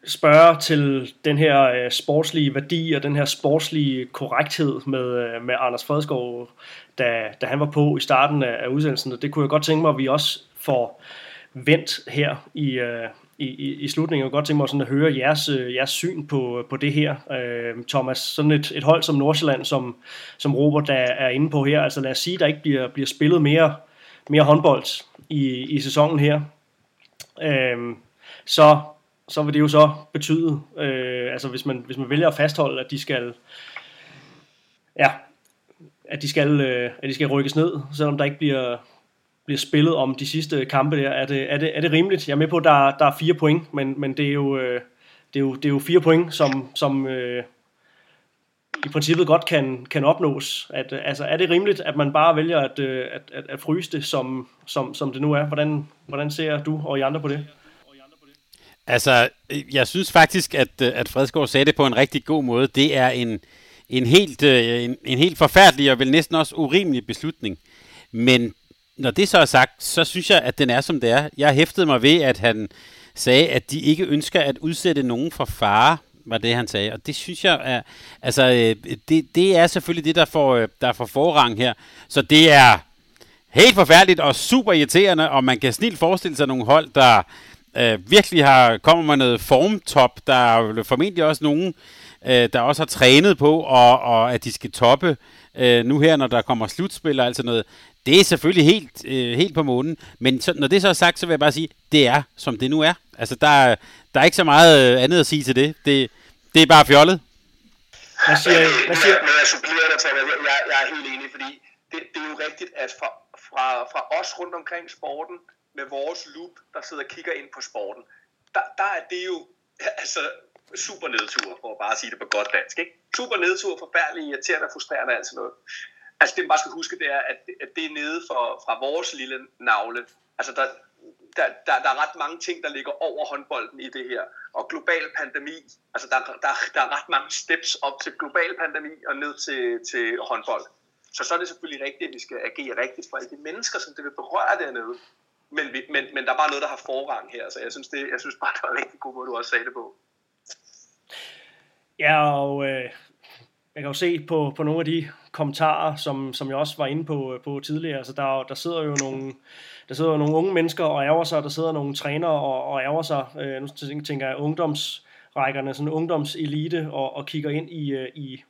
spørge til den her øh, sportslige værdi og den her sportslige korrekthed med, øh, med Anders Fredskov, da, da han var på i starten af, af udsendelsen, og det kunne jeg godt tænke mig, at vi også får vendt her i, øh, i, i, i slutningen. Jeg kunne godt tænke mig sådan at høre jeres, øh, jeres syn på, på det her. Øh, Thomas, sådan et, et hold som Nordsjælland, som, som Robert der er inde på her, altså lad os sige, der ikke bliver, bliver spillet mere, mere håndbold i, i sæsonen her, øh, så, så vil det jo så betyde, øh, altså hvis man, hvis man vælger at fastholde, at de skal, ja, at de skal, øh, at de skal rykkes ned, selvom der ikke bliver, bliver spillet om de sidste kampe der, er det, er det, er det rimeligt? Jeg er med på, at der, der er fire point, men, men det, er jo, øh, det, er jo, det er jo fire point, som, som øh, i princippet godt kan, kan opnås. At, altså, er det rimeligt, at man bare vælger at, øh, at, at, at fryse det, som, som, som det nu er? Hvordan, hvordan ser du og I andre på det? Altså, jeg synes faktisk, at, at Fredsgaard sagde det på en rigtig god måde. Det er en, en, helt, øh, en, en helt forfærdelig og vel næsten også urimelig beslutning. Men når det så er sagt, så synes jeg, at den er som det er. Jeg hæftede mig ved, at han sagde, at de ikke ønsker at udsætte nogen for fare var det, han sagde. Og det synes jeg er, altså, øh, det, det er selvfølgelig det, der får, øh, der får forrang her. Så det er helt forfærdeligt og super irriterende, og man kan snilt forestille sig nogle hold, der øh, virkelig har kommer med noget formtop. Der er formentlig også nogen, øh, der også har trænet på, og, og at de skal toppe øh, nu her, når der kommer slutspil og alt sådan noget. Det er selvfølgelig helt, øh, helt på månen, men så, når det så er sagt, så vil jeg bare sige, det er, som det nu er. Altså, der, der er ikke så meget øh, andet at sige til det. Det, det er bare fjollet. Hvad siger, hvad siger? Men, men jeg supplerer dig, Thomas. Jeg, jeg, jeg er helt enig, fordi det, det er jo rigtigt, at fra, fra, fra os rundt omkring sporten, med vores loop, der sidder og kigger ind på sporten, der, der er det jo altså super nedtur, for at bare sige det på godt dansk. Ikke? Super nedtur, forfærdelig, irriterende og frustrerende og alt sådan noget. Altså det man bare skal huske, det er, at, at det er nede for, fra vores lille navle. Altså der, der, der, der er ret mange ting, der ligger over håndbolden i det her. Og global pandemi, altså der, der, der er ret mange steps op til global pandemi og ned til, til håndbold. Så så er det selvfølgelig rigtigt, at vi skal agere rigtigt for alle de mennesker, som det vil berøre dernede. Men, men, men der er bare noget, der har forrang her, så jeg synes, det, jeg synes bare, det var en rigtig god måde, du også sagde det på. Ja, og øh, jeg kan jo se på, på nogle af de kommentarer, som, som jeg også var inde på, øh, på tidligere, altså der, der sidder jo nogle, der sidder nogle unge mennesker og ærger sig, der sidder nogle trænere og, og ærger sig, øh, nu tænker jeg ungdomsrækkerne, sådan ungdomselite, og, og kigger ind i, øh, i,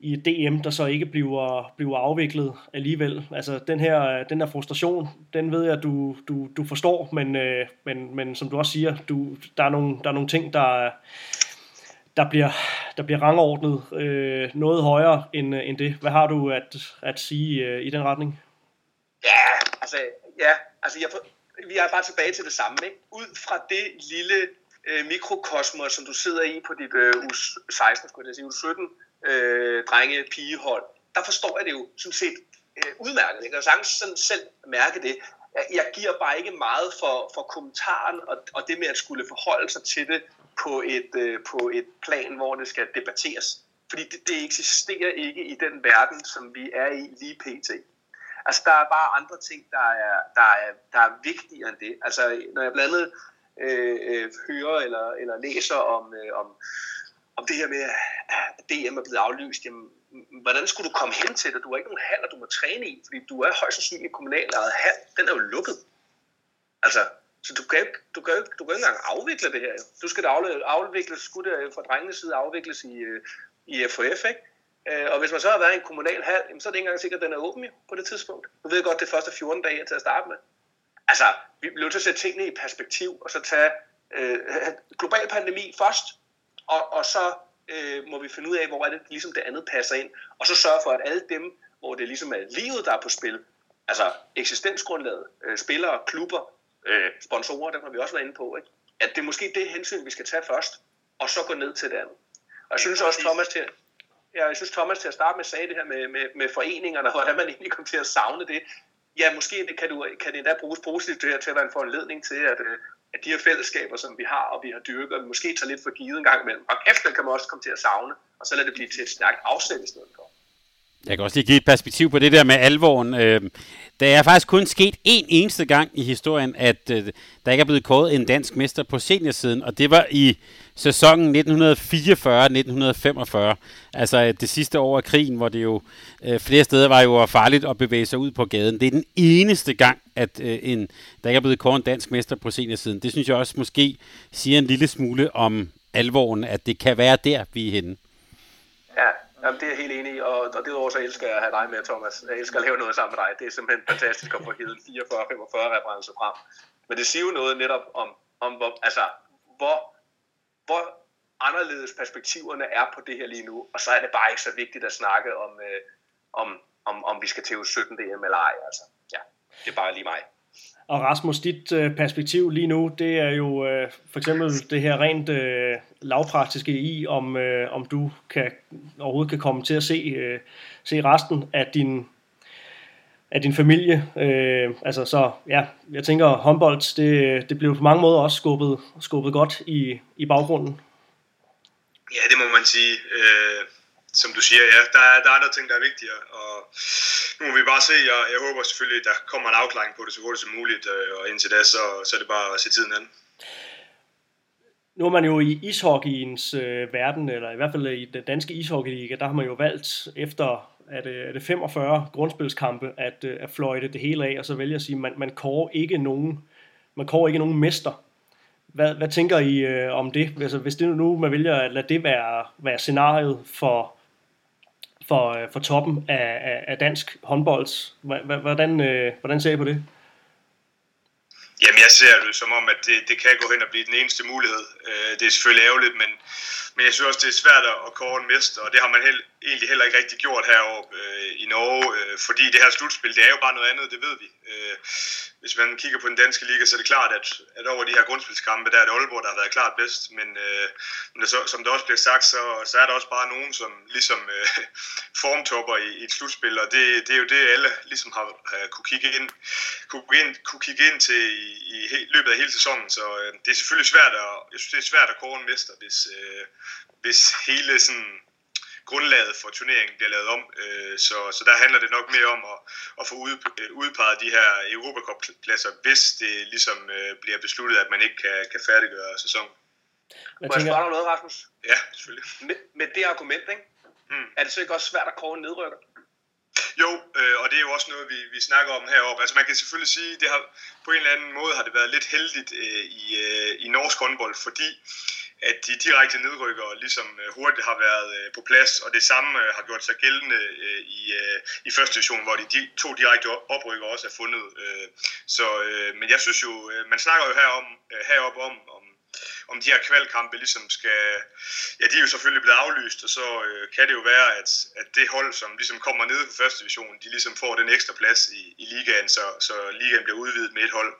i DM, der så ikke bliver, bliver afviklet alligevel. Altså den her, den her frustration, den ved jeg, du, du, du forstår, men, øh, men, men som du også siger, du, der, er nogle, der er nogle ting, der, der bliver, der bliver rangordnet øh, noget højere end, øh, end det. Hvad har du at, at sige øh, i den retning? Ja, altså, ja, altså jeg, vi er bare tilbage til det samme. Ikke? Ud fra det lille øh, mikrokosmos, som du sidder i på dit øh, u 16, skulle jeg sige, u 17 øh, drenge pigehold, der forstår jeg det jo sådan set øh, udmærket. Jeg kan sagtens sådan selv mærke det. Jeg, jeg giver bare ikke meget for, for kommentaren og, og det med at skulle forholde sig til det på et, øh, på et plan, hvor det skal debatteres. Fordi det, det eksisterer ikke i den verden, som vi er i lige pt. Altså, der er bare andre ting, der er, der er, der er vigtigere end det. Altså, når jeg blandt andet øh, øh, hører eller, eller læser om, øh, om, om det her med, at DM er blevet aflyst, jamen, hvordan skulle du komme hen til det? Du har ikke nogen hal, du må træne i, fordi du er højst sandsynligt kommunalt hal. Den er jo lukket. Altså, så du kan ikke, du kan ikke, du kan ikke engang afvikle det her. Du skal afvikle, afvikles, skulle det fra drengenes side afvikles i, øh, i FHF, ikke? Øh, og hvis man så har været i en kommunal hal, så er det ikke engang sikkert, at den er åben på det tidspunkt. Du ved godt, det er første 14 dage til at starte med. Altså, vi bliver nødt til at sætte tingene i perspektiv, og så tage øh, global pandemi først, og, og så øh, må vi finde ud af, hvor er det ligesom det andet passer ind, og så sørge for, at alle dem, hvor det ligesom er livet, der er på spil, altså eksistensgrundlaget, øh, spillere, klubber, øh, sponsorer, dem har vi også været inde på, ikke? at det er måske det hensyn, vi skal tage først, og så gå ned til det andet. Og jeg synes også, Thomas til, jeg synes Thomas til at starte med sagde det her med, med, med foreningerne, og hvordan man egentlig kommer til at savne det. Ja, måske det kan, du, kan det endda bruges positivt det her til at være en foranledning til, at, øh, at de her fællesskaber, som vi har, og vi har dyrket, vi måske tager lidt for givet en gang imellem. Og efter kan man også komme til at savne, og så lader det blive til et stærkt afsæt i stedet for. Jeg kan også lige give et perspektiv på det der med alvoren. Øh, det er faktisk kun sket én eneste gang i historien, at øh, der ikke er blevet kåret en dansk mester på seniorsiden, og det var i sæsonen 1944-1945, altså øh, det sidste år af krigen, hvor det jo øh, flere steder var jo farligt at bevæge sig ud på gaden. Det er den eneste gang, at øh, en, der ikke er blevet kåret en dansk mester på seniorsiden. Det synes jeg også måske siger en lille smule om alvoren, at det kan være der, vi er henne. Ja, Jamen, det er jeg helt enig i, og, og derudover så elsker jeg at have dig med, Thomas. Jeg elsker at lave noget sammen med dig. Det er simpelthen fantastisk at få givet 44-45 referencer frem. Men det siger jo noget netop om, om hvor, altså, hvor, hvor anderledes perspektiverne er på det her lige nu, og så er det bare ikke så vigtigt at snakke om, øh, om, om, om vi skal til 17 DM eller ej. Altså, ja, det er bare lige mig. Og Rasmus, dit øh, perspektiv lige nu, det er jo øh, for eksempel det her rent øh, lavpraktiske i, om, øh, om du kan, overhovedet kan komme til at se, øh, se resten af din, af din familie. Øh, altså så, ja, jeg tænker, håndbold, det, det blev på mange måder også skubbet, skubbet godt i, i baggrunden. Ja, det må man sige. Øh, som du siger, ja, der er, der er andre ting, der er vigtigere, og nu må vi bare se, og jeg håber selvfølgelig, at der kommer en afklaring på det så hurtigt som muligt, øh, og indtil da, så, så er det bare at se tiden an. Nu er man jo i ishockeyens øh, verden, eller i hvert fald i den danske ishockeyliga, der har man jo valgt efter er det, er det 45 grundspilskampe at, øh, at fløjte det hele af, og så vælger at sige, at man, man kårer ikke nogen, man kårer ikke nogen mester. Hvad, hvad tænker I øh, om det? Altså, hvis det nu man vælger at lade det være, være scenariet for, for, øh, for toppen af, af, af dansk håndbold, hvordan, øh, hvordan ser I på det? Jamen, jeg ser det som om, at det, det kan gå hen og blive den eneste mulighed. Øh, det er selvfølgelig ærgerligt, men, men jeg synes også, det er svært at kåre en mester, og det har man held, egentlig heller ikke rigtig gjort heroppe øh, i Norge, øh, fordi det her slutspil, det er jo bare noget andet, det ved vi. Øh, hvis man kigger på den danske liga, så er det klart, at, at over de her grundspilskampe, der er det Aalborg, der har været klart bedst, men, øh, men så, som det også bliver sagt, så, så er der også bare nogen, som ligesom øh, formtopper i, i et slutspil, og det, det er jo det, alle ligesom har, har kunne kigge ind, kunne, ind, kunne kigge ind til i, i he, løbet af hele sæsonen, så øh, det er selvfølgelig svært at, jeg synes, det er svært at kåre en mester, hvis, øh, hvis hele sådan grundlaget for turneringen bliver lavet om. Øh, så, så der handler det nok mere om at, at få ud, øh, udpeget de her Europacup-pladser, hvis det ligesom øh, bliver besluttet, at man ikke kan, kan færdiggøre sæsonen. Må jeg spørge dig noget, Rasmus? Ja, selvfølgelig. Med, med det argument, ikke? Mm. er det så ikke også svært at kåre en nedrykker? Jo, øh, og det er jo også noget, vi, vi snakker om heroppe. Altså man kan selvfølgelig sige, det har på en eller anden måde har det været lidt heldigt øh, i, øh, i norsk håndbold, fordi at de direkte nedrykkere ligesom øh, hurtigt har været øh, på plads, og det samme øh, har gjort sig gældende i, i første division, hvor de, de to direkte oprykker også er fundet. Så, men jeg synes jo, man snakker jo herom, heroppe om, om om de her kvalkampe ligesom skal, ja de er jo selvfølgelig blevet aflyst, og så øh, kan det jo være, at, at det hold, som ligesom kommer ned på første division, de ligesom får den ekstra plads i, i ligaen, så, så ligaen bliver udvidet med et hold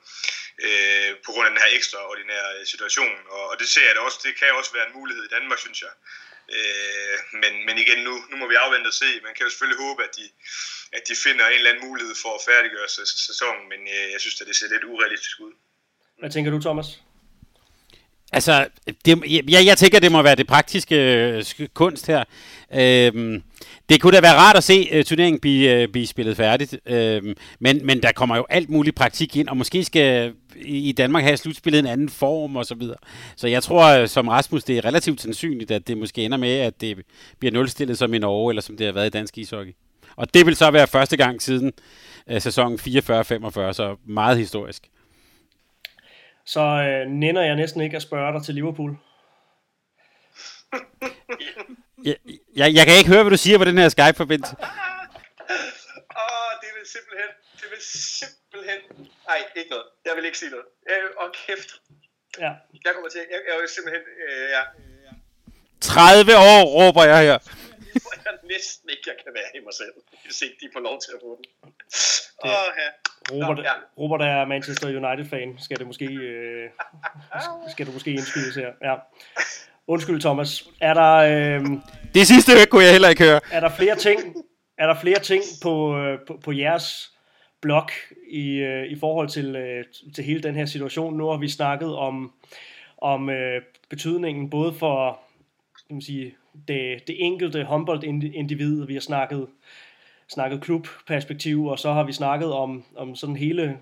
øh, på grund af den her ekstraordinære øh, situation, og, og det ser jeg da også, det kan også være en mulighed i Danmark, synes jeg. Øh, men, men igen, nu, nu må vi afvente og se. Man kan jo selvfølgelig håbe, at de, at de finder en eller anden mulighed for at færdiggøre sæsonen, men øh, jeg synes, at det ser lidt urealistisk ud. Hvad tænker du, Thomas? Altså, det, jeg, jeg tænker, det må være det praktiske øh, kunst her. Øhm, det kunne da være rart at se øh, turneringen blive, øh, blive spillet færdigt, øhm, men, men der kommer jo alt muligt praktik ind, og måske skal øh, i Danmark have slutspillet en anden form og så videre. Så jeg tror, øh, som Rasmus, det er relativt sandsynligt, at det måske ender med, at det bliver nulstillet som i Norge, eller som det har været i dansk ishockey. Og det vil så være første gang siden øh, sæsonen 44-45, så meget historisk så øh, nænder jeg næsten ikke at spørge dig til Liverpool. jeg, jeg, jeg kan ikke høre, hvad du siger på den her Skype-forbindelse. Åh, oh, det vil simpelthen, det vil simpelthen, nej, ikke noget. Jeg vil ikke sige noget. Åh, oh, kæft. Ja. Jeg kommer til, jeg, jeg vil simpelthen, øh, ja. 30 år, råber jeg her. jeg næsten ikke, jeg kan være i mig selv, hvis ikke de får lov til at få den. Åh, oh, ja. Robert, ja. Robert er Manchester United-fan, skal det måske, øh, skal du måske indskydes her. Ja. Undskyld, Thomas. Er der... Øh, det sidste kunne jeg heller ikke høre. Er der flere ting, er der flere ting på, øh, på, på jeres blog i, øh, i forhold til, øh, til hele den her situation? Nu har vi snakket om, om øh, betydningen både for kan man sige, det, det enkelte håndboldindivid. Vi har snakket, snakket klubperspektiv, og så har vi snakket om, om sådan hele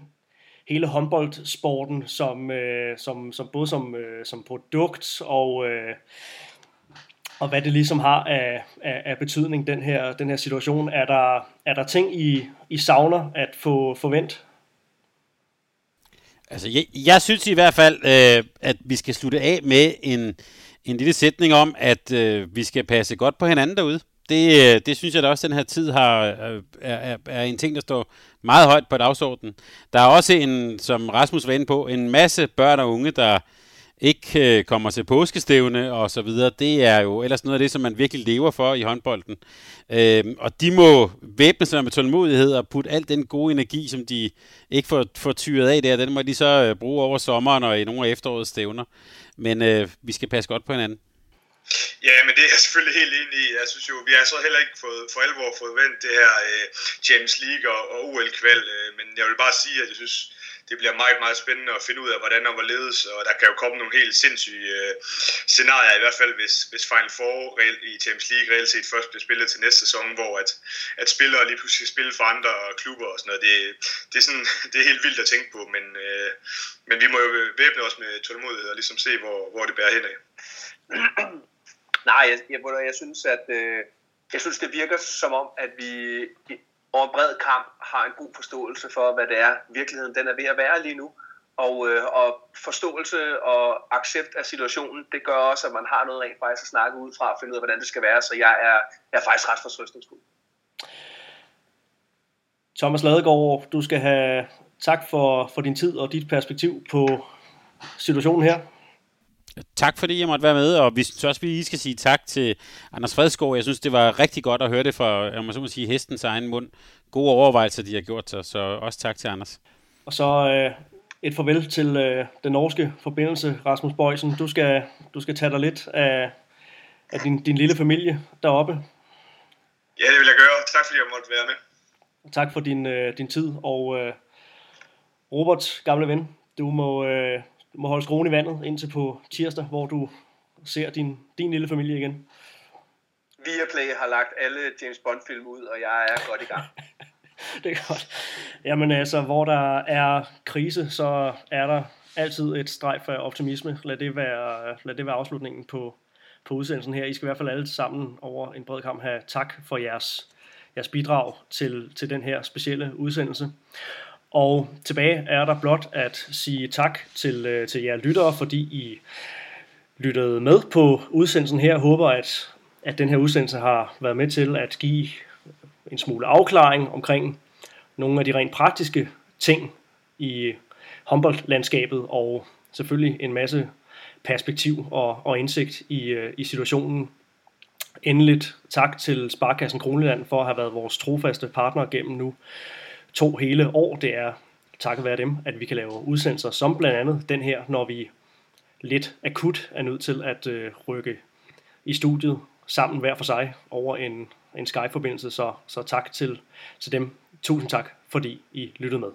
hele håndboldsporten som, øh, som, som både som, øh, som produkt og, øh, og hvad det ligesom har af, af, af betydning, den her, den her situation. Er der, er der ting, I, I savner at få forvent? Altså, jeg, jeg synes i hvert fald, øh, at vi skal slutte af med en, en lille sætning om, at øh, vi skal passe godt på hinanden derude. Det, øh, det synes jeg da også, den her tid har, øh, er, er, er en ting, der står meget højt på dagsordenen. Der er også en, som Rasmus var inde på, en masse børn og unge, der ikke øh, kommer til påskestævne og så videre. Det er jo ellers noget af det, som man virkelig lever for i håndbolden. Øh, og de må væbne sig med tålmodighed og putte al den gode energi, som de ikke får, får tyret af der, den må de så øh, bruge over sommeren og i nogle af efterårets stævner. Men øh, vi skal passe godt på hinanden. Ja, men det er jeg selvfølgelig helt enig i. Jeg synes jo, vi har så heller ikke fået, for alvor fået vendt det her øh, James League og, og OL-kval, øh, men jeg vil bare sige, at jeg synes, det bliver meget, meget spændende at finde ud af, hvordan og hvorledes, og der kan jo komme nogle helt sindssyge øh, scenarier, i hvert fald hvis, hvis Final Four i Champions League reelt set først bliver spillet til næste sæson, hvor at, at spillere lige pludselig spiller for andre klubber og sådan noget. Det, det, er, sådan, det er helt vildt at tænke på, men, øh, men vi må jo væbne os med tålmodighed og ligesom se, hvor, hvor det bærer hen af. Nej, jeg, jeg, jeg synes, at øh, jeg synes, det virker som om, at vi over bred kamp har en god forståelse for, hvad det er, virkeligheden den er ved at være lige nu. Og, øh, og forståelse og accept af situationen, det gør også, at man har noget rent faktisk at snakke ud fra og finde ud af, hvordan det skal være. Så jeg er, jeg er faktisk ret fortrøstningsfuld. Thomas Ladegaard, du skal have tak for, for din tid og dit perspektiv på situationen her. Tak fordi jeg måtte være med, og vi synes også, vi lige skal sige tak til Anders Fredskov. Jeg synes, det var rigtig godt at høre det fra, jeg må så må sige, hestens egen mund. Gode overvejelser, de har gjort sig, så også tak til Anders. Og så øh, et farvel til øh, den norske forbindelse, Rasmus Bøjsen. Du skal, du skal tage dig lidt af, af din, din lille familie deroppe. Ja, det vil jeg gøre. Tak fordi jeg måtte være med. Tak for din, øh, din tid, og øh, Robert, gamle ven, du må... Øh, du må holde skruen i vandet indtil på tirsdag, hvor du ser din, din lille familie igen. Viaplay har lagt alle James Bond-film ud, og jeg er godt i gang. det er godt. Jamen altså, hvor der er krise, så er der altid et streg for optimisme. Lad det være, lad det være afslutningen på, på udsendelsen her. I skal i hvert fald alle sammen over en bred kamp have tak for jeres, jeres bidrag til, til den her specielle udsendelse. Og tilbage er der blot at sige tak til, øh, til jer lyttere, fordi I lyttede med på udsendelsen her. Jeg håber, at, at den her udsendelse har været med til at give en smule afklaring omkring nogle af de rent praktiske ting i håndboldlandskabet, og selvfølgelig en masse perspektiv og, og indsigt i, øh, i situationen. Endeligt tak til Sparkassen Kroneland for at have været vores trofaste partner gennem nu to hele år. Det er takket være dem, at vi kan lave udsendelser som blandt andet den her, når vi lidt akut er nødt til at øh, rykke i studiet sammen hver for sig over en, en Skype-forbindelse. Så, så tak til, til dem. Tusind tak, fordi I lyttede med.